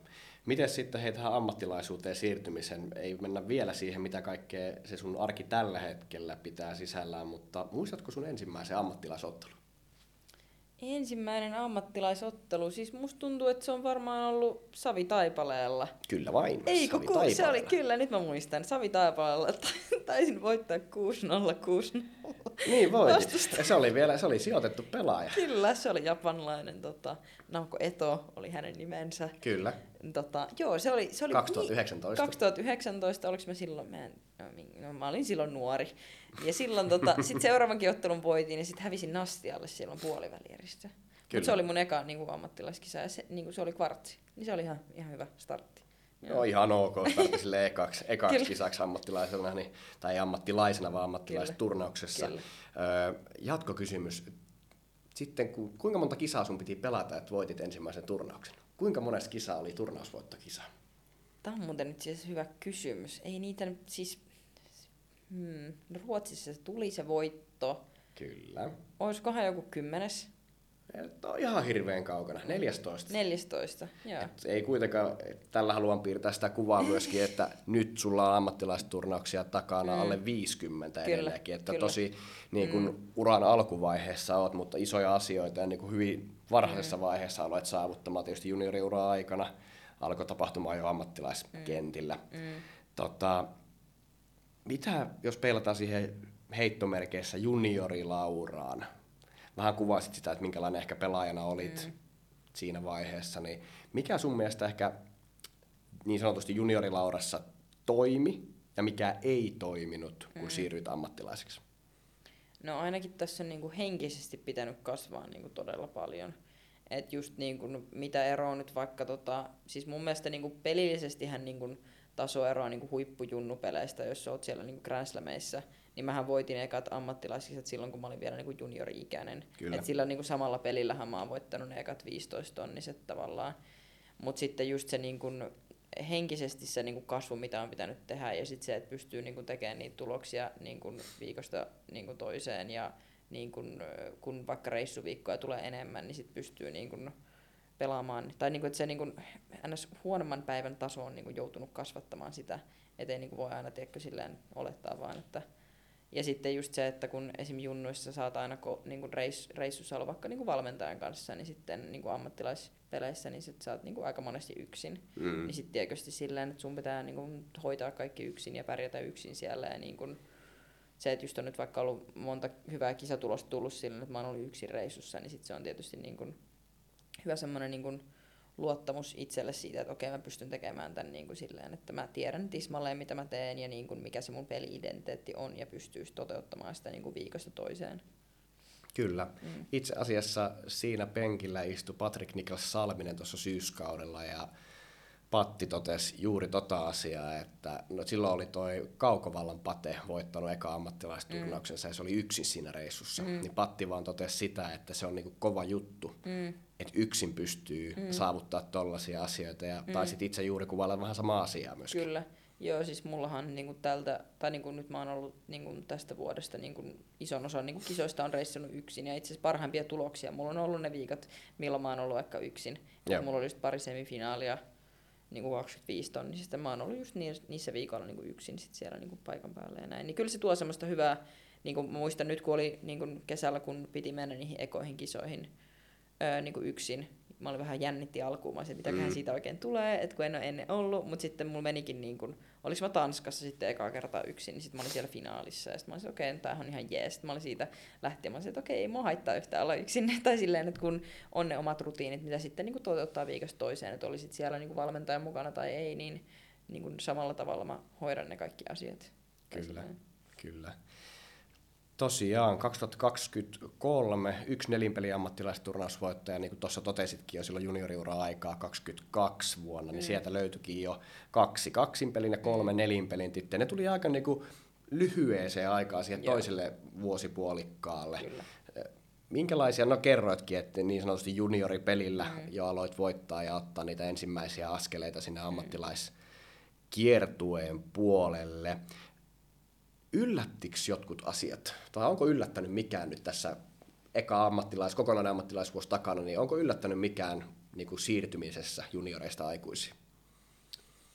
Miten sitten hei tähän ammattilaisuuteen siirtymisen, ei mennä vielä siihen, mitä kaikkea se sun arki tällä hetkellä pitää sisällään, mutta muistatko sun ensimmäisen ammattilaisottelun? Ensimmäinen ammattilaisottelu, siis musta tuntuu, että se on varmaan ollut Savi Taipaleella. Kyllä vain. Ei, kun ku, se oli, kyllä, nyt mä muistan. Savi Taipaleella taisin voittaa 6-0, 6-0. Niin. Ja se oli vielä, se oli sijoitettu pelaaja. Kyllä, se oli japanilainen, tota, Naoko Eto oli hänen nimensä. Kyllä. Tota, joo, se oli... Se oli 2019. 2019, oliko mä silloin, mä, en, no, no, mä olin silloin nuori. Ja silloin tota, sit seuraavankin ottelun voitin ja sitten hävisin Nastialle silloin puolivälieristä. Mutta se oli mun eka niin kuin ammattilaiskisa ja se, niin kuin se oli kvartsi. Niin se oli ihan, ihan hyvä startti. Joo, ihan ok startti sille ekaksi, ekaksi Kyllä. kisaksi ammattilaisena, niin, tai ei ammattilaisena, vaan ammattilaisturnauksessa. Kyllä. Öö, jatkokysymys. Sitten ku, kuinka monta kisaa sun piti pelata, että voitit ensimmäisen turnauksen? Kuinka monesta kisaa oli turnausvoittokisa? Tämä on muuten nyt siis hyvä kysymys. Ei niitä nyt siis... Hmm, Ruotsissa se tuli se voitto. Kyllä. Olisikohan joku kymmenes? On ihan hirveän kaukana. 14. 14, joo. Et ei kuitenkaan, tällä haluan piirtää sitä kuvaa myöskin, että nyt sulla on ammattilaisturnauksia takana Mm. alle 50 Kyllä, edelleenkin. Että kyllä. tosi niin kun Mm. uran alkuvaiheessa oot, mutta isoja asioita ja niin kuin hyvin varhaisessa Mm. vaiheessa aloit saavuttamaan tietysti junioriuraa aikana. Alkoi tapahtumaan jo ammattilaiskentillä. Mm. Tota, mitä, jos peilataan siihen heittomerkeissä juniorilauraan, vähän kuvasit sitä, että minkälainen ehkä pelaajana olit Mm. siinä vaiheessa, niin mikä sun mielestä ehkä niin sanotusti juniorilaurassa toimi ja mikä ei toiminut, kun Mm. siirryit ammattilaiseksi? No ainakin tässä on niinku henkisesti pitänyt kasvaa niinku todella paljon. Et just niinku, mitä eroa nyt vaikka, tota, siis mun mielestä niinku pelillisestihän niinku taso eroaa niinku huippujunnupeleistä, jos oot siellä niinku Grand Slameissa, niin mähän voitin ekat ammattilaiskisat silloin, kun mä olin vielä niin kuin juniori-ikäinen. Kyllä. Et sillä niin kuin samalla pelillähän mä oon voittanut ne ekat 15 tonniset tavallaan. Mutta sitten just se niin kuin, henkisesti se niin kuin kasvu, mitä on pitänyt tehdä, ja sitten se, että pystyy niin kuin tekemään niitä tuloksia niin kuin viikosta niin kuin toiseen, ja niin kuin, kun vaikka reissuviikkoja tulee enemmän, niin sitten pystyy niin kuin pelaamaan, tai niin kuin, että se niin kuin, ns. huonomman päivän taso on niin kuin joutunut kasvattamaan sitä, ettei niin kuin voi aina tiedäkö, silleen olettaa vaan, että ja sitten just se, että kun esim. junnuissa saat aina ko, niin kuin reis, reissussa olla vaikka niin kuin valmentajan kanssa, niin sitten niin kuin ammattilaispeleissä niin sit sä oot niin kuin aika monesti yksin. Mm. Niin sitten tietysti silleen, että sun pitää niin kuin hoitaa kaikki yksin ja pärjätä yksin siellä. Ja niin kuin se, että just on nyt vaikka ollut monta hyvää kisatulosta tullut silleen, että mä oon ollut yksin reissussa, niin sit se on tietysti niin kuin hyvä semmoinen niin kuin luottamus itselle siitä, että okei mä pystyn tekemään tämän niin kuin silleen, että mä tiedän tismalleen mitä mä teen ja niin kuin mikä se mun peli-identiteetti on ja pystyy toteuttamaan sitä niin kuin viikosta toiseen. Kyllä. Mm. Itse asiassa siinä penkillä istui Patrick Niklas Salminen tuossa syyskaudella ja Patti totesi juuri tota asiaa, että no silloin oli toi Kaukovallan Pate voittanut eka ammattilaisturnauksensa mm. ja se oli yksin siinä reissussa. Mm. Niin Patti vaan totesi sitä, että se on niinku kova juttu, mm. että yksin pystyy mm. saavuttaa tollaisia asioita. Ja mm. taisit itse juuri kuvailla vähän samaa asiaa myöskin. Kyllä. Joo, siis mullahan niin kuin tältä, tai niin kuin nyt mä oon ollut niin kuin tästä vuodesta niin kuin ison osan niin kuin kisoista on reissannut yksin, ja itse asiassa parhaimpia tuloksia. Mulla on ollut ne viikot, milloin mä oon ollut ehkä yksin. Mulla oli just pari semifinaalia, niin kuin 25 tonnisista. Mä oon ollut just niissä viikoilla niin kuin yksin sit siellä niin kuin paikan päällä ja näin. Niin kyllä se tuo semmoista hyvää, niin kuin muistan nyt kun oli niin kuin kesällä, kun piti mennä niihin ekoihin kisoihin öö, niin kuin yksin, mä olin vähän jännitti alkuun, mä mitä mm. siitä oikein tulee, että kun en ole ennen ollut, mutta sitten mulla menikin niin kuin, olis mä Tanskassa sitten ekaa kertaa yksin, niin sitten mä olin siellä finaalissa, ja sitten mä olin okei, okay, tämähän on ihan jees, sitten mä olin siitä lähtien, mä olin että okei, okay, ei mua haittaa yhtään olla yksin, tai silleen, että kun on ne omat rutiinit, mitä sitten niin kuin toteuttaa viikosta toiseen, että olisit siellä niin kuin valmentajan mukana tai ei, niin, niin kuin samalla tavalla mä hoidan ne kaikki asiat. Kyllä, kyllä. Tosiaan, 2023 yksi nelinpeli ammattilaisturnausvoittaja, niin kuin tuossa totesitkin jo silloin junioriura aikaa 22 vuonna, niin mm. sieltä löytyikin jo kaksi kaksinpelin ja kolme mm. nelinpelin titteen. Ne tuli aika niin kuin lyhyeseen aikaan siihen Joo. toiselle vuosipuolikkaalle. Kyllä. Minkälaisia, no kerroitkin, että niin sanotusti junioripelillä mm. jo aloit voittaa ja ottaa niitä ensimmäisiä askeleita sinne mm. ammattilaiskiertueen puolelle yllättikö jotkut asiat, tai onko yllättänyt mikään nyt tässä eka ammattilais, kokonainen ammattilaisvuosi takana, niin onko yllättänyt mikään niin kuin siirtymisessä junioreista aikuisiin?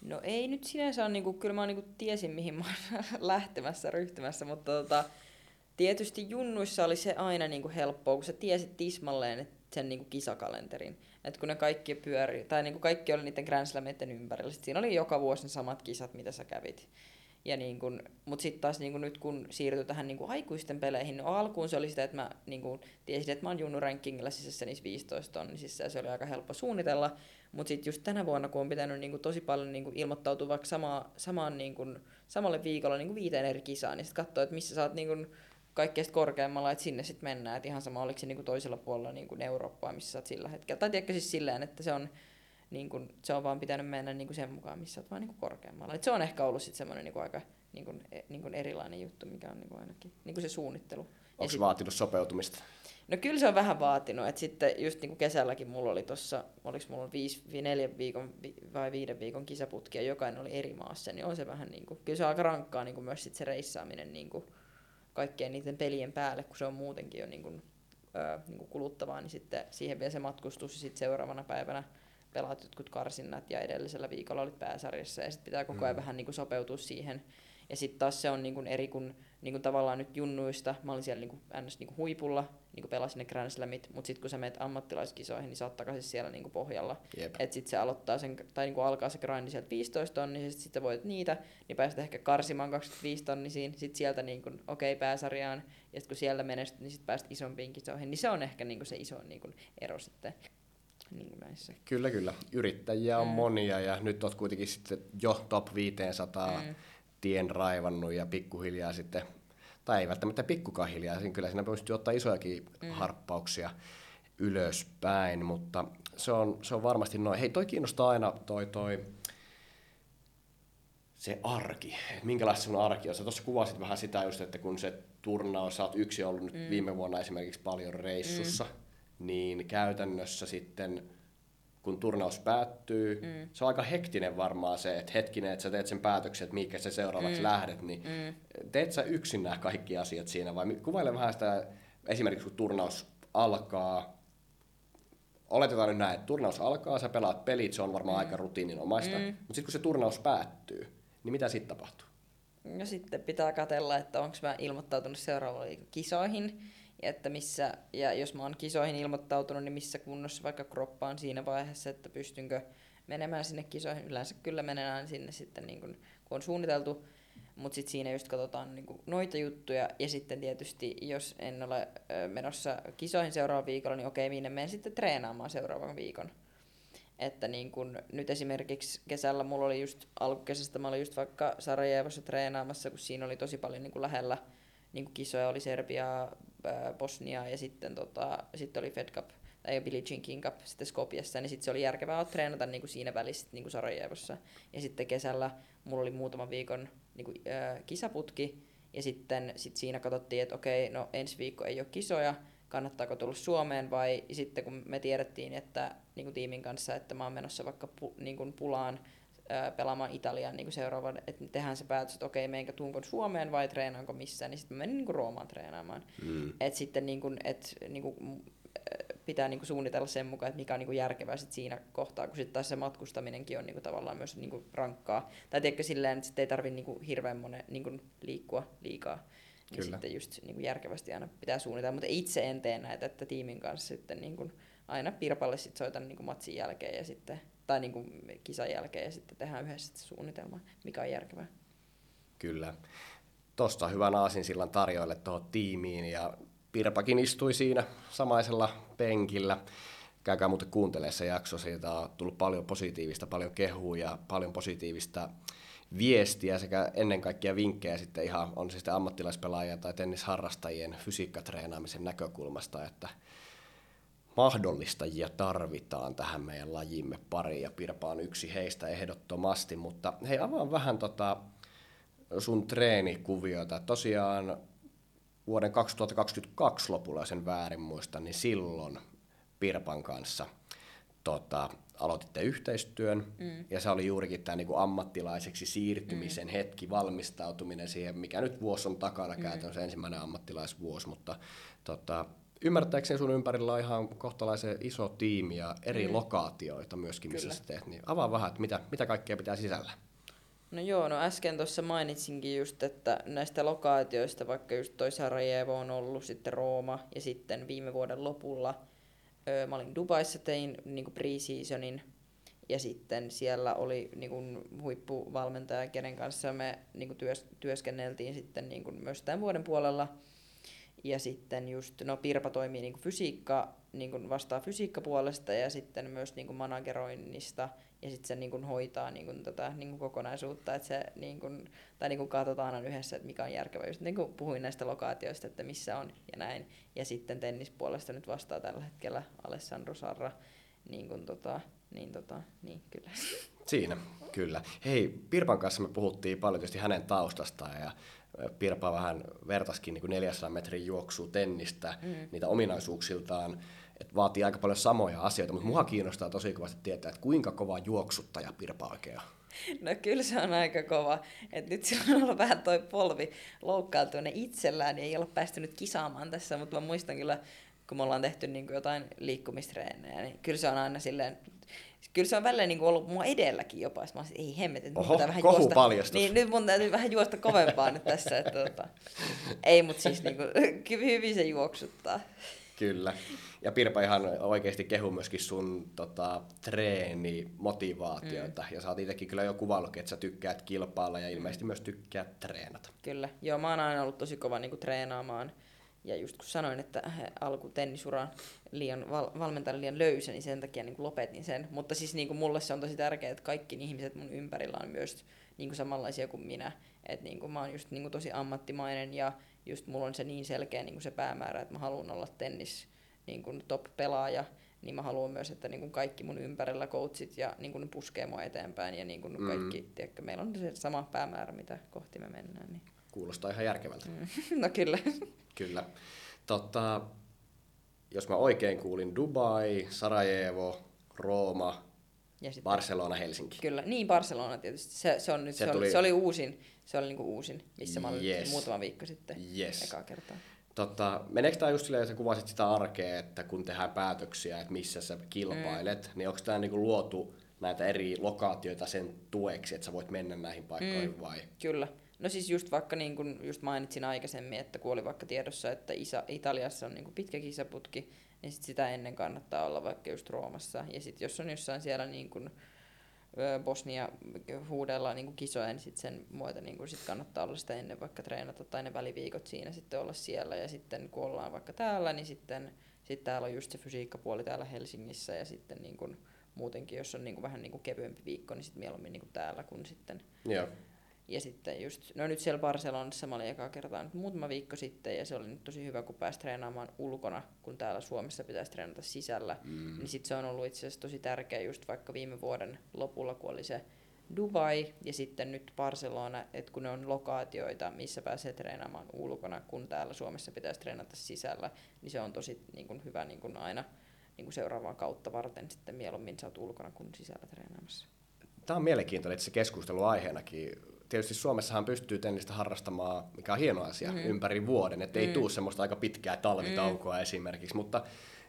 No ei nyt sinänsä ole, niin kuin, kyllä mä niin kuin tiesin mihin mä olen lähtemässä, ryhtymässä, mutta tota, tietysti junnuissa oli se aina niin kuin helppoa, kun sä tiesit tismalleen että sen niin kuin kisakalenterin. Että kun ne kaikki pyöri, tai niin kuin kaikki oli niiden Grand Slamitten ympärillä, sit siinä oli joka vuosi ne samat kisat, mitä sä kävit. Ja niin kun, mut sitten taas niin kun nyt kun siirtyi tähän niin kun aikuisten peleihin, no alkuun se oli sitä, että mä niin kun, tiesin, että mä oon junnu rankingilla sisässä niissä 15 tonnisissa ja se oli aika helppo suunnitella. Mutta sitten just tänä vuonna, kun on pitänyt niin kun, tosi paljon niin ilmoittautua vaikka sama, samaan, niin kun, samalle viikolla niin viiteen eri kisaan, niin sitten katsoo, että missä sä oot niin kun, kaikkein korkeammalla, että sinne sitten mennään. että ihan sama, oliko se niin toisella puolella niin Eurooppaa, missä sä oot sillä hetkellä. Tai tiedätkö siis silleen, että se on niin kun, se on vaan pitänyt mennä niin sen mukaan, missä olet vaan niin korkeammalla. Et se on ehkä ollut sitten semmoinen niin aika niin kun, e, niin kun erilainen juttu, mikä on niin kun ainakin niin kun se suunnittelu. Onko se vaatinut sopeutumista? No kyllä se on vähän vaatinut, että sitten just niin kuin kesälläkin mulla oli tuossa, oliko mulla viisi, neljän viikon vai viiden viikon kisaputki ja jokainen oli eri maassa, niin on se vähän niin kuin, kyllä se on aika rankkaa niin kuin myös sit se reissaaminen niin kuin kaikkien niiden pelien päälle, kun se on muutenkin jo niin kuin, ö, niin kuin kuluttavaa, niin sitten siihen vielä se matkustus ja sitten seuraavana päivänä pelaat jotkut karsinnat ja edellisellä viikolla olit pääsarjassa ja sitten pitää koko ajan mm. vähän niin kuin sopeutua siihen. Ja sitten taas se on niin kuin eri kuin, niin kuin tavallaan nyt junnuista, mä olin siellä niin kuin, ns. Niin kuin huipulla, niin kuin pelasin ne Grand Slamit, mutta sitten kun sä menet ammattilaiskisoihin, niin sä oot takaisin siellä niin kuin pohjalla. Että sitten se aloittaa sen, tai niin kuin alkaa se grindi sieltä 15 tonnisista, sitten voit niitä, niin pääset ehkä karsimaan 25 tonnisiin, sitten sieltä niin kuin, okei, okay, pääsarjaan, ja sitten kun siellä menestyt, niin sitten pääset isompiin kisoihin, niin se on ehkä niin kuin se iso niin kuin ero sitten niin näissä. Kyllä, kyllä. Yrittäjiä on mm. monia ja nyt olet kuitenkin sitten jo top 500 mm. tien raivannut ja pikkuhiljaa sitten, tai ei välttämättä pikkukaan hiljaa, siinä kyllä siinä pystyy ottaa isojakin mm. harppauksia ylöspäin, mutta se on, se on varmasti noin. Hei, toi kiinnostaa aina toi, toi se arki, että minkälaista sun arki on. Sä tuossa kuvasit vähän sitä just, että kun se turnaus, sä oot yksi ollut nyt mm. viime vuonna esimerkiksi paljon reissussa, mm. Niin käytännössä sitten kun turnaus päättyy, mm. se on aika hektinen varmaan se, että hetkinen, että sä teet sen päätöksen, että mikä se seuraavaksi mm. lähdet, niin mm. teet sä yksin nämä kaikki asiat siinä vai kuvaile vähän sitä, esimerkiksi kun turnaus alkaa, oletetaan nyt näin, että turnaus alkaa, sä pelaat pelit, se on varmaan mm. aika rutiininomaista, mm. mutta sitten kun se turnaus päättyy, niin mitä sitten tapahtuu? No sitten pitää katella, että onko mä ilmoittautunut seuraaviin kisoihin, että missä, ja jos mä oon kisoihin ilmoittautunut, niin missä kunnossa vaikka kroppa on siinä vaiheessa, että pystynkö menemään sinne kisoihin. Yleensä kyllä menenään sinne sitten niin kun, kun on suunniteltu, mutta sitten siinä just katsotaan niin noita juttuja, ja sitten tietysti, jos en ole menossa kisoihin seuraavan viikolla, niin okei, minne menen sitten treenaamaan seuraavan viikon. Että niin kun nyt esimerkiksi kesällä mulla oli just alkukesästä, mä olin just vaikka Sarajevossa treenaamassa, kun siinä oli tosi paljon niin lähellä niin kuin kisoja, oli Serbia, Bosnia ja sitten, tota, sitten oli Fed Cup tai Billie Jean King Cup sitten Skopjassa, niin sitten se oli järkevää treenata niin kuin siinä välissä niin kuin Sarajevossa. Ja sitten kesällä mulla oli muutaman viikon niin kuin, äh, kisaputki, ja sitten sit siinä katsottiin, että okei, no ensi viikko ei ole kisoja, kannattaako tulla Suomeen vai sitten kun me tiedettiin, että niin kuin tiimin kanssa, että mä oon menossa vaikka pu, niin kuin pulaan pelaamaan Italian niin seuraavan, että tehdään se päätös, että okei, meinkö tuunko Suomeen vai treenaanko missään, niin sitten mä menin niin Roomaan treenaamaan. Mm. Että sitten niin kuin, et, niin kuin, pitää niin kuin suunnitella sen mukaan, että mikä on niin kuin järkevää sit siinä kohtaa, kun sitten taas se matkustaminenkin on niin kuin tavallaan myös niin kuin rankkaa. Tai tiedätkö silleen, että sit ei tarvitse niin kuin hirveän monen niin kuin liikkua liikaa. Niin Kyllä. sitten just niin kuin järkevästi aina pitää suunnitella, mutta itse en tee näitä, että tiimin kanssa sitten niin kuin aina Pirpalle sit soitan niin kuin matsin jälkeen ja sitten, tai niin kuin kisan jälkeen ja sitten tehdään yhdessä suunnitelma, mikä on järkevää. Kyllä. Tuosta hyvän aasinsillan tarjoille tuohon tiimiin ja Pirpakin istui siinä samaisella penkillä. Käykää muuten kuuntelemaan se jakso, siitä on tullut paljon positiivista, paljon kehua ja paljon positiivista viestiä sekä ennen kaikkea vinkkejä sitten ihan on se sitten ammattilaispelaajia tai tennisharrastajien fysiikkatreenaamisen näkökulmasta, että mahdollistajia tarvitaan tähän meidän lajimme pariin ja Pirpa on yksi heistä ehdottomasti, mutta hei avaan vähän tota sun treenikuviota. Tosiaan vuoden 2022 lopulla sen väärin muistan, niin silloin Pirpan kanssa tota, aloititte yhteistyön, mm. ja se oli juurikin tämä niinku ammattilaiseksi siirtymisen mm. hetki, valmistautuminen siihen, mikä nyt vuosi on takana mm. käytännössä ensimmäinen ammattilaisvuosi, mutta tota, ymmärtääkseni sun ympärillä on ihan kohtalaisen iso tiimi ja eri mm. lokaatioita myöskin, missä Kyllä. sä teet, niin avaa vähän, että mitä, mitä kaikkea pitää sisällä. No joo, no äsken tuossa mainitsinkin just, että näistä lokaatioista, vaikka just toi Sarajevo on ollut, sitten Rooma ja sitten viime vuoden lopulla öö, mä olin Dubaissa, tein niinku pre-seasonin ja sitten siellä oli niinku huippuvalmentaja, kenen kanssa me niinku työs, työskenneltiin sitten niinku myös tämän vuoden puolella. Ja sitten just, no Pirpa toimii niinku fysiikka, niinku vastaa fysiikkapuolesta ja sitten myös niinku manageroinnista – ja sitten se niin kuin hoitaa niin kuin tätä niin kuin kokonaisuutta, että se niin kuin, tai niin kuin katsotaan aina yhdessä, että mikä on järkevä. Just niin kuin puhuin näistä lokaatioista, että missä on ja näin. Ja sitten tennispuolesta nyt vastaa tällä hetkellä Alessandro Sarra, niin kuin tota, niin, tota, niin kyllä. Siinä, kyllä. Hei, Pirpan kanssa me puhuttiin paljon tietysti hänen taustastaan ja Pirpa vähän vertaskin niin kuin 400 metrin juoksua tennistä, mm. niitä ominaisuuksiltaan että vaatii aika paljon samoja asioita, mutta mua kiinnostaa tosi kovasti tietää, että kuinka kova juoksuttaja Pirpa oikein on. No kyllä se on aika kova. Et nyt sillä on ollut vähän toi polvi loukkaantunut itsellään niin ei ole päästynyt kisaamaan tässä, mutta mä muistan kyllä, kun me ollaan tehty niin jotain liikkumistreenejä, niin kyllä se on aina silleen, kyllä se on välillä niin ollut mua edelläkin jopa. Mä olisin, ei hemmet, että Oho, vähän juosta. Paljastus. Niin, nyt mun täytyy vähän juosta kovempaa nyt tässä. Että, tota, ei, mutta siis niin kuin, hyvin se juoksuttaa. Kyllä. Ja Pirpa ihan oikeasti kehu myöskin sun tota, treenimotivaatioita. Mm. Ja sä oot itsekin kyllä jo kuvannut, että sä tykkäät kilpailla ja ilmeisesti mm. myös tykkäät treenata. Kyllä. Joo, mä oon aina ollut tosi kova niin kuin, treenaamaan. Ja just kun sanoin, että alku tennisuran liian val- valmentajan liian löysä, niin sen takia niin kuin lopetin sen. Mutta siis niin kuin mulle se on tosi tärkeää, että kaikki ihmiset mun ympärillä on myös niin kuin samanlaisia kuin minä. Että niin kuin mä oon just niin kuin tosi ammattimainen ja just mulla on se niin selkeä niin kuin se päämäärä, että mä haluan olla tennis niin kuin top-pelaaja, niin mä haluan myös, että niin kuin kaikki mun ympärillä coachit ja niin kuin puskee mua eteenpäin ja niin kuin Mm. kaikki, tiedätkö, meillä on se sama päämäärä, mitä kohti me mennään. Niin. Kuulostaa ihan järkevältä. Mm. No kyllä. Kyllä. Tota, jos mä oikein kuulin, Dubai, Sarajevo, Rooma, Ja sitten, Barcelona, Helsinki. Kyllä, niin Barcelona tietysti. Se, se, on nyt, Se se, tuli- oli, se oli uusin, se oli niinku uusin, missä mä olin Yes. muutama viikko sitten Yes. ekaa kertaa. Tota, meneekö tämä just silleen, että kuvasit sitä arkea, että kun tehdään päätöksiä, että missä sä kilpailet, mm. niin onko tämä niinku luotu näitä eri lokaatioita sen tueksi, että sä voit mennä näihin paikkoihin mm. vai? Kyllä. No siis just vaikka niin kuin just mainitsin aikaisemmin, että kun oli vaikka tiedossa, että Isa, Italiassa on niin pitkä kisaputki, niin sit sitä ennen kannattaa olla vaikka just Roomassa. Ja sitten jos on jossain siellä niin kuin, ö, Bosnia huudella niin kisoja, niin sit sen muuta niin sit kannattaa olla sitä ennen vaikka treenata tai ne väliviikot siinä sitten olla siellä. Ja sitten kun ollaan vaikka täällä, niin sitten sit täällä on just se fysiikkapuoli täällä Helsingissä ja sitten niin kuin, muutenkin, jos on niin kuin vähän niin kuin kevyempi viikko, niin sitten mieluummin niin kuin täällä kuin sitten Joo. Ja sitten just, no nyt siellä Barcelonassa mä olin ekaa kertaa nyt muutama viikko sitten ja se oli nyt tosi hyvä, kun pääsi treenaamaan ulkona, kun täällä Suomessa pitäisi treenata sisällä. Mm. Niin sitten se on ollut itse asiassa tosi tärkeä just vaikka viime vuoden lopulla, kun oli se Dubai ja sitten nyt Barcelona, että kun ne on lokaatioita, missä pääsee treenaamaan ulkona, kun täällä Suomessa pitäisi treenata sisällä, niin se on tosi niin kuin hyvä niin kuin aina niin kuin seuraavaa kautta varten sitten mieluummin sä oot ulkona kuin sisällä treenaamassa. Tämä on mielenkiintoinen itse keskustelu aiheenakin. Tietysti Suomessahan pystyy tennistä harrastamaan, mikä on hieno asia, mm. ympäri vuoden, että ei mm. tuu semmoista aika pitkää talvitaukoa mm. esimerkiksi, mutta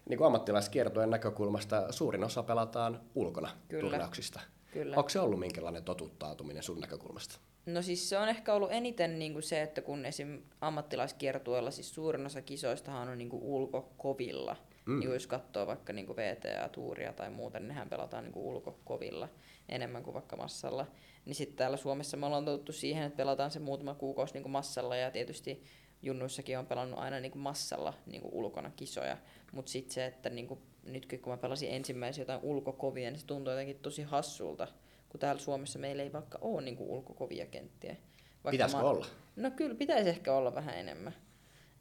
niin kuin ammattilaiskiertojen näkökulmasta suurin osa pelataan ulkona Kyllä. turnauksista. Kyllä. Onko se ollut minkälainen totuttautuminen sun näkökulmasta? No siis se on ehkä ollut eniten niin kuin se, että kun esim. ammattilaiskiertueella siis suurin osa kisoistahan on niin kuin ulkokovilla. Mm. Niin jos katsoo vaikka niin kuin VTA-tuuria tai muuta, niin nehän pelataan niin kuin ulkokovilla enemmän kuin vaikka massalla. Niin sitten täällä Suomessa me ollaan totuttu siihen, että pelataan se muutama kuukausi niin kuin massalla ja tietysti junnuissakin on pelannut aina niin kuin massalla niin kuin ulkona kisoja. Mutta sitten se, että niin kuin, nytkin kun mä pelasin ensimmäisiä jotain ulkokovia, niin se tuntuu jotenkin tosi hassulta, kun täällä Suomessa meillä ei vaikka ole niin kuin ulkokovia kenttiä. Vaikka Pitäisikö olla? No kyllä pitäisi ehkä olla vähän enemmän.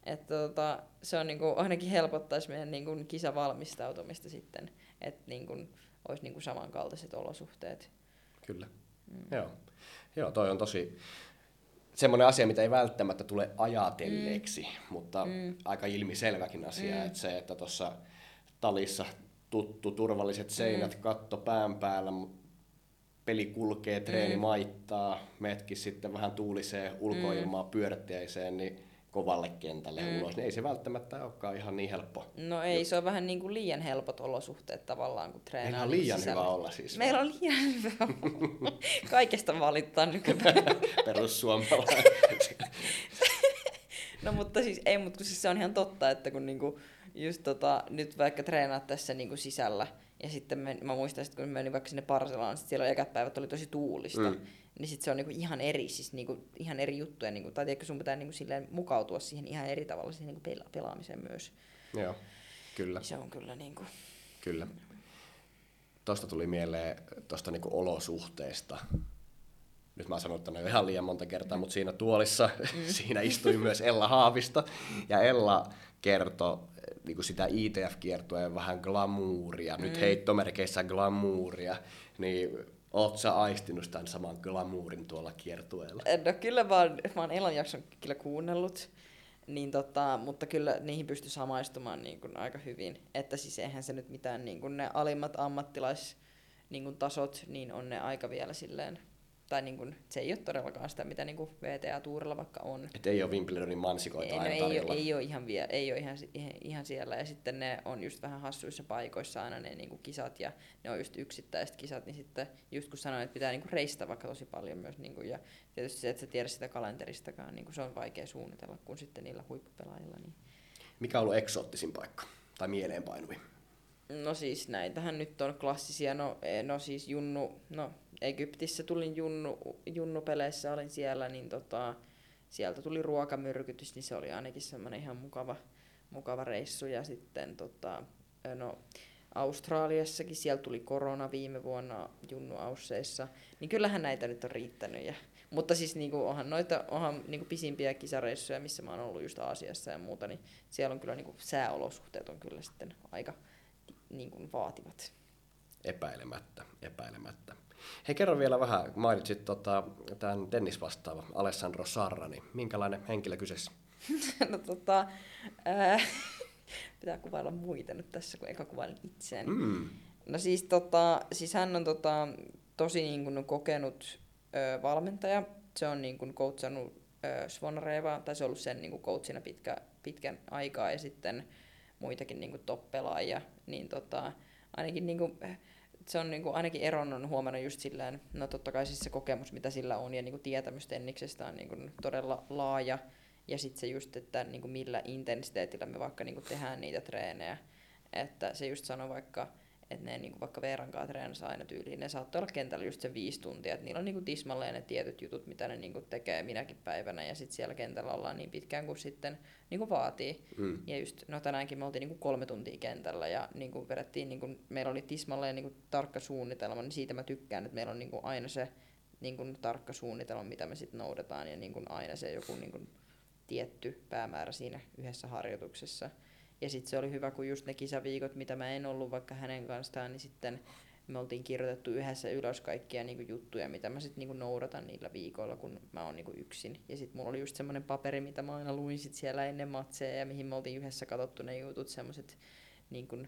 Että tota, se on niinku, ainakin helpottaisi meidän niinku kisavalmistautumista sitten, että niinku, olisi niinku samankaltaiset olosuhteet. Kyllä. Mm. Joo. Joo, toi on tosi semmoinen asia, mitä ei välttämättä tule ajatelleeksi, mm. mutta mm. aika ilmiselväkin asia, mm. että se, että tuossa talissa tuttu turvalliset seinät, mm. katto pään päällä, peli kulkee, treeni mm. maittaa, metkin sitten vähän tuuliseen ulkoilmaa mm. pyörättäjäiseen, niin kovalle kentälle mm. ulos, niin ei se välttämättä olekaan ihan niin helppo. No ei, se on vähän niin kuin liian helpot olosuhteet tavallaan, kun treenaa. Meillä on niin liian sisällä. hyvä olla siis. Meillä on liian hyvä. Kaikesta valittaa nykypäivänä. Perussuomalainen. No mutta siis ei, mutta siis se on ihan totta, että kun niinku, just tota, nyt vaikka treenaat tässä niinku sisällä, ja sitten me, mä muistan, että kun menin vaikka sinne Barcelonan, sit siellä ekat päivät oli tosi tuulista, mm. Niin sitten se on niinku ihan eri, siis niinku, ihan eri juttuja, niinku, tai tiedätkö, sun pitää niinku silleen mukautua siihen ihan eri tavalla siihen niinku pela- pelaamiseen myös. Joo, kyllä. Se on kyllä niinku, Kyllä. Tuosta tuli mieleen tuosta niinku olosuhteesta. Nyt mä oon sanonut tänne ihan liian monta kertaa, mutta siinä tuolissa, mm. siinä istui myös Ella Haavista. Ja Ella kertoi niinku sitä ITF-kiertojen vähän glamouria, mm. nyt heittomerkeissä glamouria, niin oot sä aistinut tämän saman glamourin tuolla kiertueella? no kyllä oon, mä oon Elan jakson kyllä kuunnellut, niin tota, mutta kyllä niihin pystyy samaistumaan niin kuin aika hyvin. Että siis eihän se nyt mitään niin kuin ne alimmat ammattilais niin kuin tasot, niin on ne aika vielä silleen, tai niin kuin, se ei ole todellakaan sitä, mitä niin kuin VTA-tuurilla vaikka on. Et ei ole Wimbledonin mansikoita Ei, no aina ei, ole, ei, ole ihan vie, ei ole ihan, ihan, ihan siellä. Ja sitten ne on just vähän hassuissa paikoissa aina ne niinku kisat ja ne on just yksittäiset kisat. Niin sitten just kun sanoin, että pitää niinku reistä vaikka tosi paljon myös. Niinku, ja tietysti se, että sä tiedä sitä kalenteristakaan, niinku se on vaikea suunnitella kuin sitten niillä huippupelaajilla. Niin. Mikä on ollut eksoottisin paikka? Tai mieleenpainuvin? No siis näitähän nyt on klassisia, no, eh, no siis Junnu, no Egyptissä tulin Junnu, Junnu-peleissä, olin siellä, niin tota, sieltä tuli ruokamyrkytys, niin se oli ainakin semmoinen ihan mukava, mukava reissu. Ja sitten tota, no, Australiassakin, siellä tuli korona viime vuonna Junnu Ausseissa, niin kyllähän näitä nyt on riittänyt. Ja, mutta siis niinku, onhan noita onhan niinku pisimpiä kisareissuja, missä mä oon ollut just Aasiassa ja muuta, niin siellä on kyllä niinku, sääolosuhteet on kyllä sitten aika niin kuin vaativat. Epäilemättä, epäilemättä. Hei, kerro vielä vähän, kun mainitsit tota, tämän tennisvastaava Alessandro Sarra, niin minkälainen henkilö kyseessä? no tota, ää, pitää kuvailla muita nyt tässä, kun eka kuvailen itseäni. Mm. No siis, tota, siis hän on tota, tosi niin kuin, kokenut ö, valmentaja. Se on niin kuin, coachannut ö, Svonareva, tai se on ollut sen niin kuin, coachina pitkä, pitkän aikaa, ja sitten muitakin niin kuin, top-pelaajia. Niin tota, ainakin niin kuin, se on niin kuin, ainakin Eron on huomannut just silleen, no totta kai siis se kokemus, mitä sillä on, ja niin kuin, tietämys Tenniksestä on niin kuin, todella laaja. Ja sitten se just, että niin kuin, millä intensiteetillä me vaikka niin kuin, tehdään niitä treenejä. Että se just sanoi vaikka, että ne niinku vaikka Veeran kanssa treenasi aina tyyliin, ne saattoi olla kentällä just se viisi tuntia, että niillä on niinku tismalleen ne tietyt jutut, mitä ne niinku tekee minäkin päivänä, ja sitten siellä kentällä ollaan niin pitkään kuin sitten niinku vaatii. Mm. Ja just, no tänäänkin me oltiin niinku kolme tuntia kentällä, ja niinku vedettiin, niinku, meillä oli tismalleen niinku tarkka suunnitelma, niin siitä mä tykkään, että meillä on niinku aina se niinku tarkka suunnitelma, mitä me sitten noudataan, ja niinku aina se joku niinku tietty päämäärä siinä yhdessä harjoituksessa. Ja sitten se oli hyvä, kun just ne kisaviikot, mitä mä en ollut vaikka hänen kanssaan, niin sitten me oltiin kirjoitettu yhdessä ylös kaikkia niinku juttuja, mitä mä sitten niinku noudatan niillä viikoilla, kun mä oon niinku yksin. Ja sitten mulla oli just semmoinen paperi, mitä mä aina luin sit siellä ennen matseja ja mihin me oltiin yhdessä katsottu ne jutut, semmoiset niinku,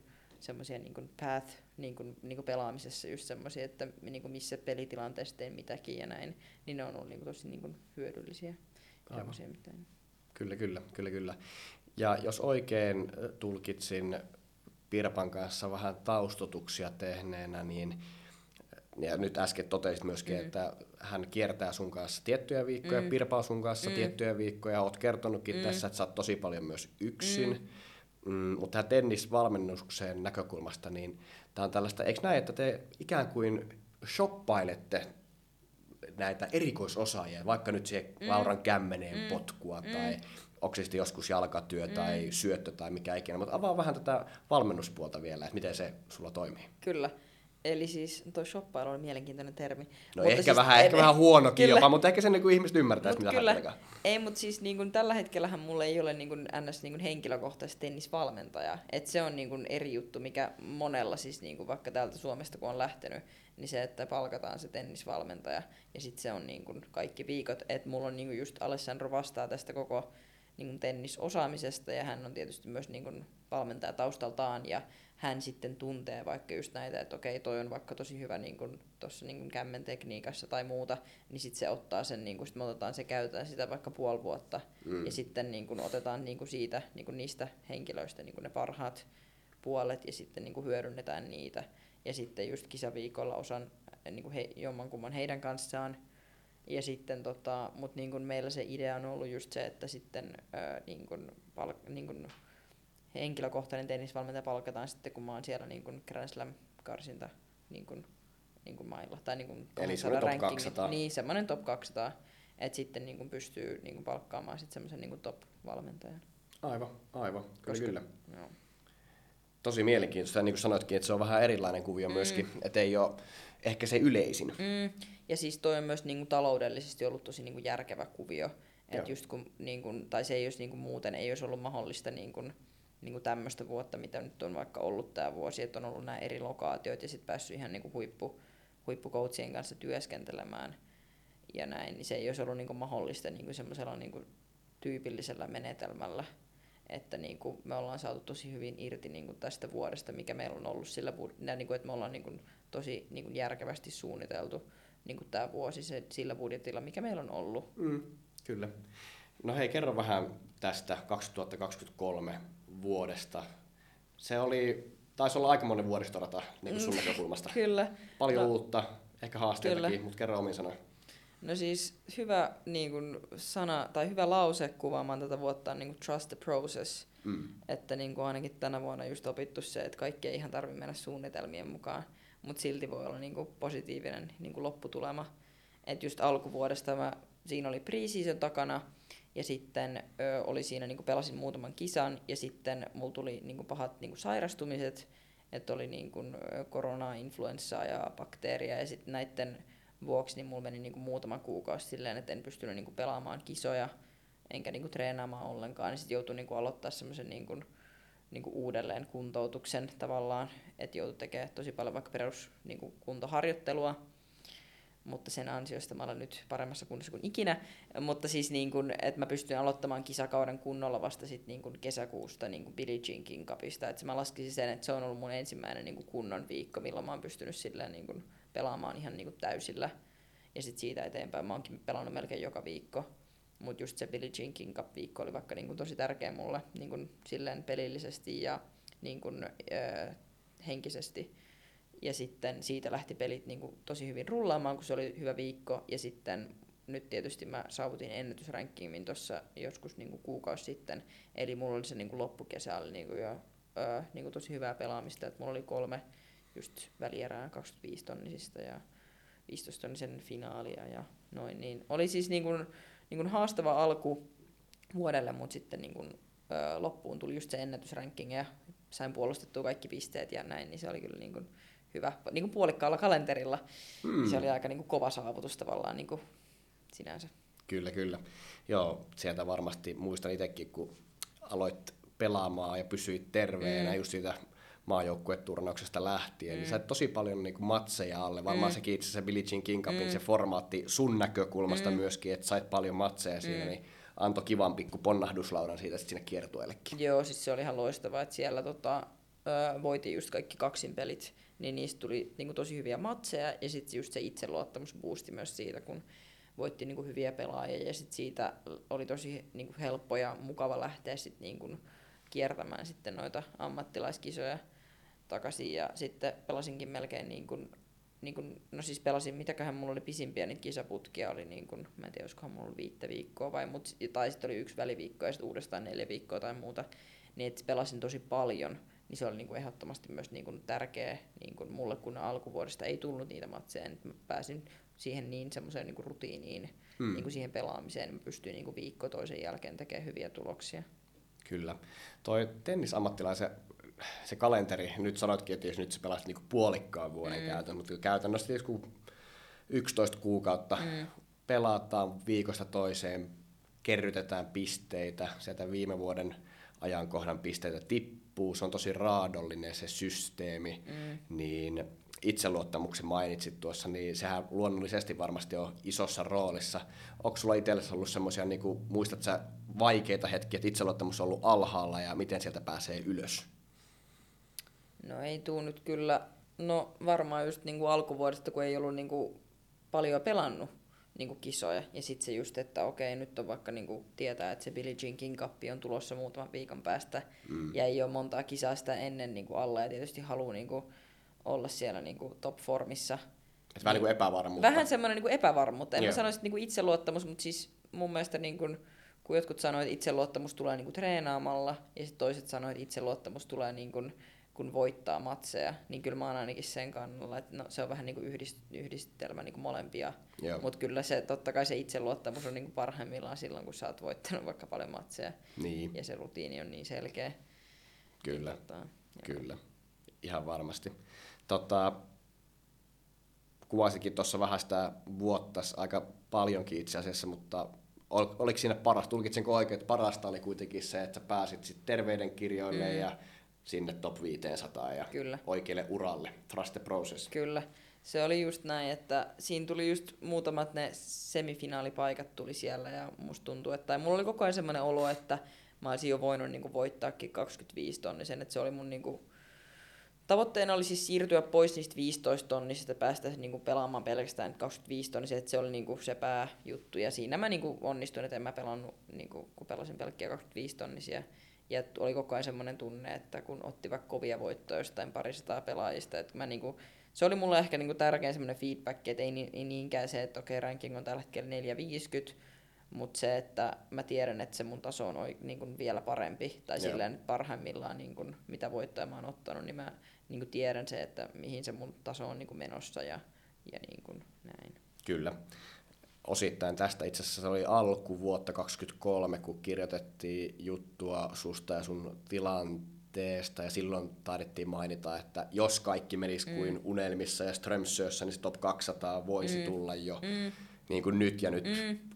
semmoisia niinku path niinku, niinku pelaamisessa just semmoisia, että niinku missä pelitilanteessa teen mitäkin ja näin, niin ne on ollut niinku tosi niinku hyödyllisiä. Semmoisia, mitä... Kyllä, kyllä, kyllä, kyllä. Ja jos oikein tulkitsin Pirpan kanssa vähän taustotuksia tehneenä, niin ja nyt äsken totesit myöskin, mm. että hän kiertää sun kanssa tiettyjä viikkoja, mm. Pirpa sun kanssa mm. tiettyjä viikkoja. Oot kertonutkin mm. tässä, että sä oot tosi paljon myös yksin. Mm. Mm, mutta tähän tennisvalmennukseen näkökulmasta, niin tämä on tällaista, eikö näin, että te ikään kuin shoppailette näitä erikoisosaajia, vaikka nyt siihen mm. Lauran kämmeneen mm. potkua mm. tai onko se sitten joskus jalkatyö mm. tai syöttö tai mikä ikinä, mutta avaa vähän tätä valmennuspuolta vielä, että miten se sulla toimii. Kyllä. Eli siis tuo shoppailu on mielenkiintoinen termi. No mutta ehkä, siis, vähän, en, ehkä vähän huonokin kyllä. jopa, mutta ehkä sen niin ihmiset ymmärtää, mitä kyllä. Ei, mutta siis niin kuin, tällä hetkellähän mulla ei ole niin kuin, ns. Niin kuin henkilökohtaisesti tennisvalmentaja. Et se on niin kuin, eri juttu, mikä monella siis niin kuin, vaikka täältä Suomesta kun on lähtenyt, niin se, että palkataan se tennisvalmentaja ja sitten se on niin kuin, kaikki viikot. Että mulla on niin kuin, just Alessandro vastaa tästä koko niin kuin tennisosaamisesta ja hän on tietysti myös niin kuin valmentaja taustaltaan ja hän sitten tuntee vaikka just näitä, että okei, toi on vaikka tosi hyvä niin tuossa niin kämmen tekniikassa tai muuta, niin sitten se ottaa sen, niin kuin, sit me otetaan se, käytetään sitä vaikka puoli vuotta mm. ja sitten niin kuin otetaan niin kuin siitä, niin kuin niistä henkilöistä niin kuin ne parhaat puolet ja sitten niin kuin hyödynnetään niitä. Ja sitten just kisaviikolla osan niin kuin he, jommankumman heidän kanssaan ja sitten tota, mut niin kun meillä se idea on ollut just se, että sitten ää, niin kun palk, niin kun henkilökohtainen tennisvalmentaja palkataan sitten, kun mä oon siellä niin kun Grand Slam karsinta niin kun, niin kun mailla. Tai niin kun Eli semmoinen top 200. Niin, semmoinen top 200. Että sitten niin kun pystyy niin kun palkkaamaan sitten semmoisen niin top-valmentajan. Aivan, aivan. Kyllä, Koska, kyllä. Joo. Tosi mielenkiintoista. Niin kuin sanoitkin, että se on vähän erilainen kuvio mm. myöskin. Että ei ole ehkä se yleisin. Mm. Ja siis toi on myös niinku taloudellisesti ollut tosi niinku järkevä kuvio. Et just kun, niinku, tai se ei olisi niinku muuten ei olisi ollut mahdollista niinku, niinku tämmöistä vuotta, mitä nyt on vaikka ollut tämä vuosi, että on ollut nämä eri lokaatiot ja sitten päässyt ihan niinku huippu, huippukoutsien kanssa työskentelemään ja näin, niin se ei olisi ollut niinku mahdollista niinku semmoisella niinku tyypillisellä menetelmällä että niin kuin me ollaan saatu tosi hyvin irti niin kuin tästä vuodesta, mikä meillä on ollut sillä, niin kuin, että me ollaan niin kuin tosi niin kuin järkevästi suunniteltu niin kuin tämä vuosi se, sillä budjetilla, mikä meillä on ollut. Mm, kyllä. No hei, kerro vähän tästä 2023 vuodesta. Se oli, taisi olla aikamoinen vuoristorata niin kuin sun mm, näkökulmasta. kyllä. Paljon no, uutta, ehkä haasteitakin, mutta kerro omin sanoin. No siis hyvä niin kuin, sana tai hyvä lause kuvaamaan tätä vuotta on niin kuin, trust the process. Mm. Että niin kuin, ainakin tänä vuonna just opittu se, että kaikki ei ihan tarvitse mennä suunnitelmien mukaan, mutta silti voi olla niin kuin, positiivinen niin kuin, lopputulema. Että just alkuvuodesta mä, siinä oli pre takana ja sitten ö, oli siinä, niin kuin, pelasin muutaman kisan ja sitten mulla tuli niin kuin, pahat niin kuin, sairastumiset, että oli niin kuin, korona, influenssaa ja bakteeria ja sitten näiden vuoksi niin mulla meni niin kuin muutama kuukausi silleen, että en pystynyt niin kuin pelaamaan kisoja enkä niin kuin treenaamaan ollenkaan. Niin sitten joutui niin kuin aloittaa semmoisen niin kuin, niin kuin uudelleen kuntoutuksen tavallaan, että joutui tekemään tosi paljon vaikka perus niin kuntoharjoittelua, mutta sen ansiosta mä olen nyt paremmassa kunnossa kuin ikinä. Mutta siis niin kun, että mä pystyn aloittamaan kisakauden kunnolla vasta sit niin kun kesäkuusta niin kun Billie Jean King Cupista. Että mä laskisin sen, että se on ollut mun ensimmäinen niin kun kunnon viikko, milloin mä oon pystynyt silleen niin kun pelaamaan ihan niin kun täysillä. Ja sitten siitä eteenpäin mä oonkin pelannut melkein joka viikko. Mutta just se Billie Jean King Cup-viikko oli vaikka niin kun tosi tärkeä mulle niin kun silleen pelillisesti ja niin äh, henkisesti ja sitten siitä lähti pelit niin kuin tosi hyvin rullaamaan, kun se oli hyvä viikko. Ja sitten nyt tietysti mä saavutin ennätysrankingin tuossa joskus niin kuin kuukausi sitten. Eli mulla oli se niin kuin loppukesä oli niin kuin jo öö, niin kuin tosi hyvää pelaamista. Et mulla oli kolme just välierää 25 tonnisista ja 15 tonnisen finaalia ja noin. Niin oli siis niin kuin, niin kuin haastava alku vuodelle, mutta sitten niin kuin, öö, loppuun tuli just se ennätysranking ja sain puolustettua kaikki pisteet ja näin, niin se oli kyllä niin kuin, hyvä, niin kuin puolikkaalla kalenterilla. Mm. Se oli aika niin kuin kova saavutus tavallaan niin kuin sinänsä. Kyllä, kyllä. Joo, sieltä varmasti muistan itsekin, kun aloit pelaamaan ja pysyit terveenä mm. just siitä maajoukkueturnauksesta lähtien, mm. niin sait tosi paljon niin kuin matseja alle. Varmaan mm. sekin itse se Billie Jean King Cupin mm. se formaatti sun näkökulmasta mm. myöskin, että sait paljon matseja mm. siinä, niin antoi kivan pikku ponnahduslaudan siitä sinne kiertueellekin. Joo, siis se oli ihan loistavaa, että siellä tota, voitiin just kaikki kaksin pelit niin niistä tuli niin kuin tosi hyviä matseja ja sitten just se itseluottamus boosti myös siitä, kun voitti niin kuin hyviä pelaajia ja sitten siitä oli tosi niin kuin helppo ja mukava lähteä sit niin kuin kiertämään sitten noita ammattilaiskisoja takaisin ja sitten pelasinkin melkein niin kuin, niin kuin, no siis pelasin, mitäköhän mulla oli pisimpiä niitä kisaputkia, oli niin kuin, mä en tiedä, olisikohan mulla ollut viittä viikkoa vai, mut, tai sitten oli yksi väliviikko ja sitten uudestaan neljä viikkoa tai muuta, niin että pelasin tosi paljon niin se oli niin kuin ehdottomasti myös niin kuin tärkeä niin kuin mulle, kun alkuvuodesta ei tullut niitä matseja, niin mä pääsin siihen niin semmoiseen niin rutiiniin, mm. niin kuin siihen pelaamiseen, niin mä pystyin niin kuin viikko toisen jälkeen tekemään hyviä tuloksia. Kyllä. Toi tennisammattilaisen se kalenteri, nyt sanoitkin, että jos nyt sä pelasit niinku puolikkaan vuoden mm. käytön, mutta käytännössä kun 11 kuukautta mm. pelataan viikosta toiseen, kerrytetään pisteitä, sieltä viime vuoden ajankohdan pisteitä tippuu, se on tosi raadollinen se systeemi, mm. niin itseluottamuksen mainitsit tuossa, niin sehän luonnollisesti varmasti on isossa roolissa. Onko sulla itsellesi ollut semmoisia, niin kuin, muistat sä vaikeita hetkiä, että itseluottamus on ollut alhaalla ja miten sieltä pääsee ylös? No ei tuu nyt kyllä, no varmaan just niin kuin alkuvuodesta, kun ei ollut niin kuin paljon pelannut, niinku kisoja. Ja sitten se just, että okei, nyt on vaikka niinku tietää, että se Billie Jean King Cup on tulossa muutaman viikon päästä mm. ja ei ole montaa kisaa sitä ennen niinku alla ja tietysti haluaa niinku olla siellä niinku top-formissa. Et vähän niin kuin epävarmuutta. Vähän semmoinen niinku epävarmuutta. En yeah. mä sanoisi, että niinku itseluottamus, mutta siis mun mielestä niinku, kun jotkut sanoivat, että itseluottamus tulee niinku treenaamalla ja sitten toiset sanoivat, että itseluottamus tulee niinku, kun voittaa matseja, niin kyllä mä oon ainakin sen kannalla, että no, se on vähän niin kuin yhdist, yhdistelmä niin kuin molempia. Mutta kyllä se, totta kai se itseluottamus on niin kuin parhaimmillaan silloin, kun sä oot voittanut vaikka paljon matseja. Niin. Ja se rutiini on niin selkeä. Kyllä, niin, tota, kyllä. Ihan varmasti. Tota, kuvasikin tuossa vähän sitä vuotta aika paljonkin itse asiassa, mutta ol, oliko siinä paras, tulkitsenko oikein, että parasta oli kuitenkin se, että sä pääsit sitten terveydenkirjoille mm. ja sinne top 500 ja Kyllä. oikealle uralle. Trust the process. Kyllä. Se oli just näin, että siinä tuli just muutamat ne semifinaalipaikat tuli siellä ja musta tuntuu, että mulla oli koko ajan semmoinen olo, että mä olisin jo voinut niinku voittaakin 25 tonnisen, että se oli mun niinku, tavoitteena oli siis siirtyä pois niistä 15 tonnisista päästä niinku pelaamaan pelkästään 25 tonnisia, että se oli niinku se pääjuttu ja siinä mä niinku onnistuin, että en mä pelannut, niinku, kun pelasin pelkkiä 25 tonnisia. Ja oli koko ajan semmoinen tunne, että kun otti vaikka kovia voittoja jostain parisataa pelaajista, että mä niinku, se oli mulle ehkä niinku tärkein semmoinen feedback, että ei, ei niinkään se, että okei, ranking on tällä hetkellä 450, mutta se, että mä tiedän, että se mun taso on niinku vielä parempi, tai Joo. silleen parhaimmillaan niinku, mitä voittoja mä oon ottanut, niin mä niinku tiedän se, että mihin se mun taso on niinku menossa ja, ja niinku näin. Kyllä osittain tästä. Itse asiassa se oli alku vuotta 2023, kun kirjoitettiin juttua susta ja sun tilanteesta, ja silloin taidettiin mainita, että jos kaikki menisi mm. kuin unelmissa ja Strömsössä, niin se top 200 voisi mm. tulla jo mm. niin kuin nyt, ja nyt mm.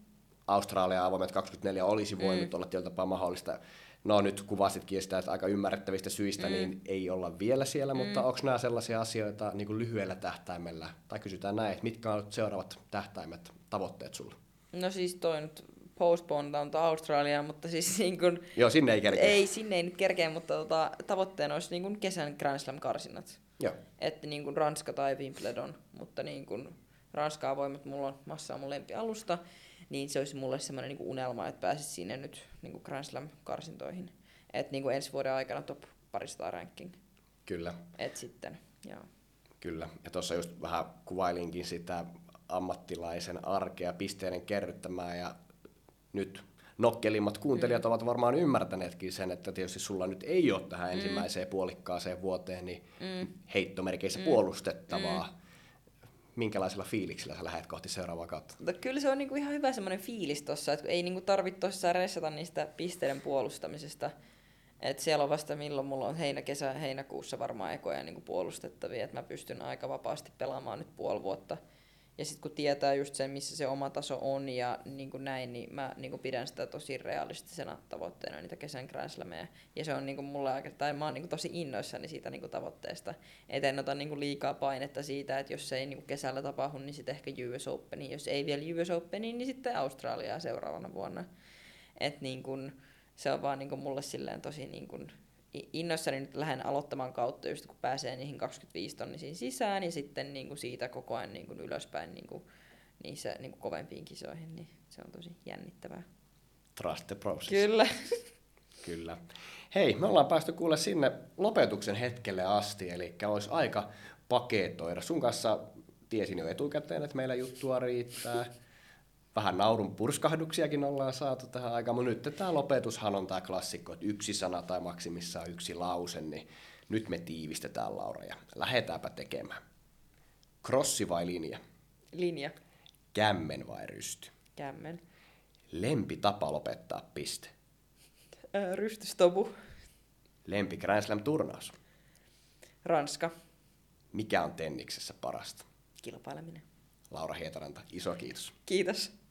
Australia avoimet 24 olisi voinut mm. olla tietyllä tapaa mahdollista. no nyt kuvasitkin sitä, että aika ymmärrettävistä syistä, mm. niin ei olla vielä siellä, mm. mutta onko nämä sellaisia asioita niin kuin lyhyellä tähtäimellä, tai kysytään näin, että mitkä on seuraavat tähtäimet, tavoitteet sulla? No siis toi nyt postponetaan Australiaan, mutta siis niin kun, Joo, sinne ei kerkeä. Ei, sinne ei nyt kerkeä, mutta tota, tavoitteena olisi niin kun kesän Grand Slam-karsinnat. Joo. Että niin kun Ranska tai Wimbledon, mutta niin kun Ranskaa voimat, mulla on massa on mun lempialusta, niin se olisi mulle semmoinen niin unelma, että pääsisi sinne nyt niin kuin Grand Slam-karsintoihin. Että niin ensi vuoden aikana top parista ranking. Kyllä. Et sitten, joo. Kyllä. Ja tuossa just vähän kuvailinkin sitä ammattilaisen arkea pisteiden kerryttämään ja nyt nokkelimmat kuuntelijat mm. ovat varmaan ymmärtäneetkin sen, että tietysti sulla nyt ei ole tähän mm. ensimmäiseen puolikkaaseen vuoteen niin mm. heittomerkeissä mm. puolustettavaa. Mm minkälaisella fiiliksellä sä lähdet kohti seuraavaa kautta? Mutta kyllä se on niinku ihan hyvä semmoinen fiilis tossa, että ei niinku tarvitse tosissaan resata niistä pisteiden puolustamisesta. Et siellä on vasta milloin mulla on heinä, kesä, heinäkuussa varmaan ekoja niinku puolustettavia, että mä pystyn aika vapaasti pelaamaan nyt puoli vuotta – ja sitten kun tietää just sen, missä se oma taso on ja niin kuin näin, niin mä niin kuin pidän sitä tosi realistisena tavoitteena, niitä kesän Grand Slameja. Ja se on niin kuin mulle aika, tai mä oon niin kuin tosi innoissani siitä niin kuin tavoitteesta. Et en ota niin kuin liikaa painetta siitä, että jos se ei niin kuin kesällä tapahdu, niin sitten ehkä US Open. Jos ei vielä US Open, niin sitten Australiaa seuraavana vuonna. Et niin kuin, se on vaan niin kuin mulle silleen tosi niin kuin innoissani nyt lähden aloittamaan kautta, just kun pääsee niihin 25 tonnisiin sisään ja sitten niin kuin siitä koko ajan niin kuin ylöspäin niin kuin niissä niin kuin kovempiin kisoihin, niin se on tosi jännittävää. Trust the process. Kyllä. Kyllä. Hei, me ollaan päästy kuule sinne lopetuksen hetkelle asti, eli olisi aika paketoida. Sun kanssa tiesin jo etukäteen, että meillä juttua riittää vähän naurun purskahduksiakin ollaan saatu tähän aikaan, mutta nyt tämä lopetushan on tämä klassikko, että yksi sana tai maksimissaan yksi lause, niin nyt me tiivistetään Laura ja lähdetäänpä tekemään. Krossi vai linja? Linja. Kämmen vai rysty? Kämmen. Lempi tapa lopettaa piste? Ää, rystystobu. Lempi Grand Slam-turnaus? Ranska. Mikä on tenniksessä parasta? Kilpaileminen. Laura Hietaranta, iso kiitos. Kiitos.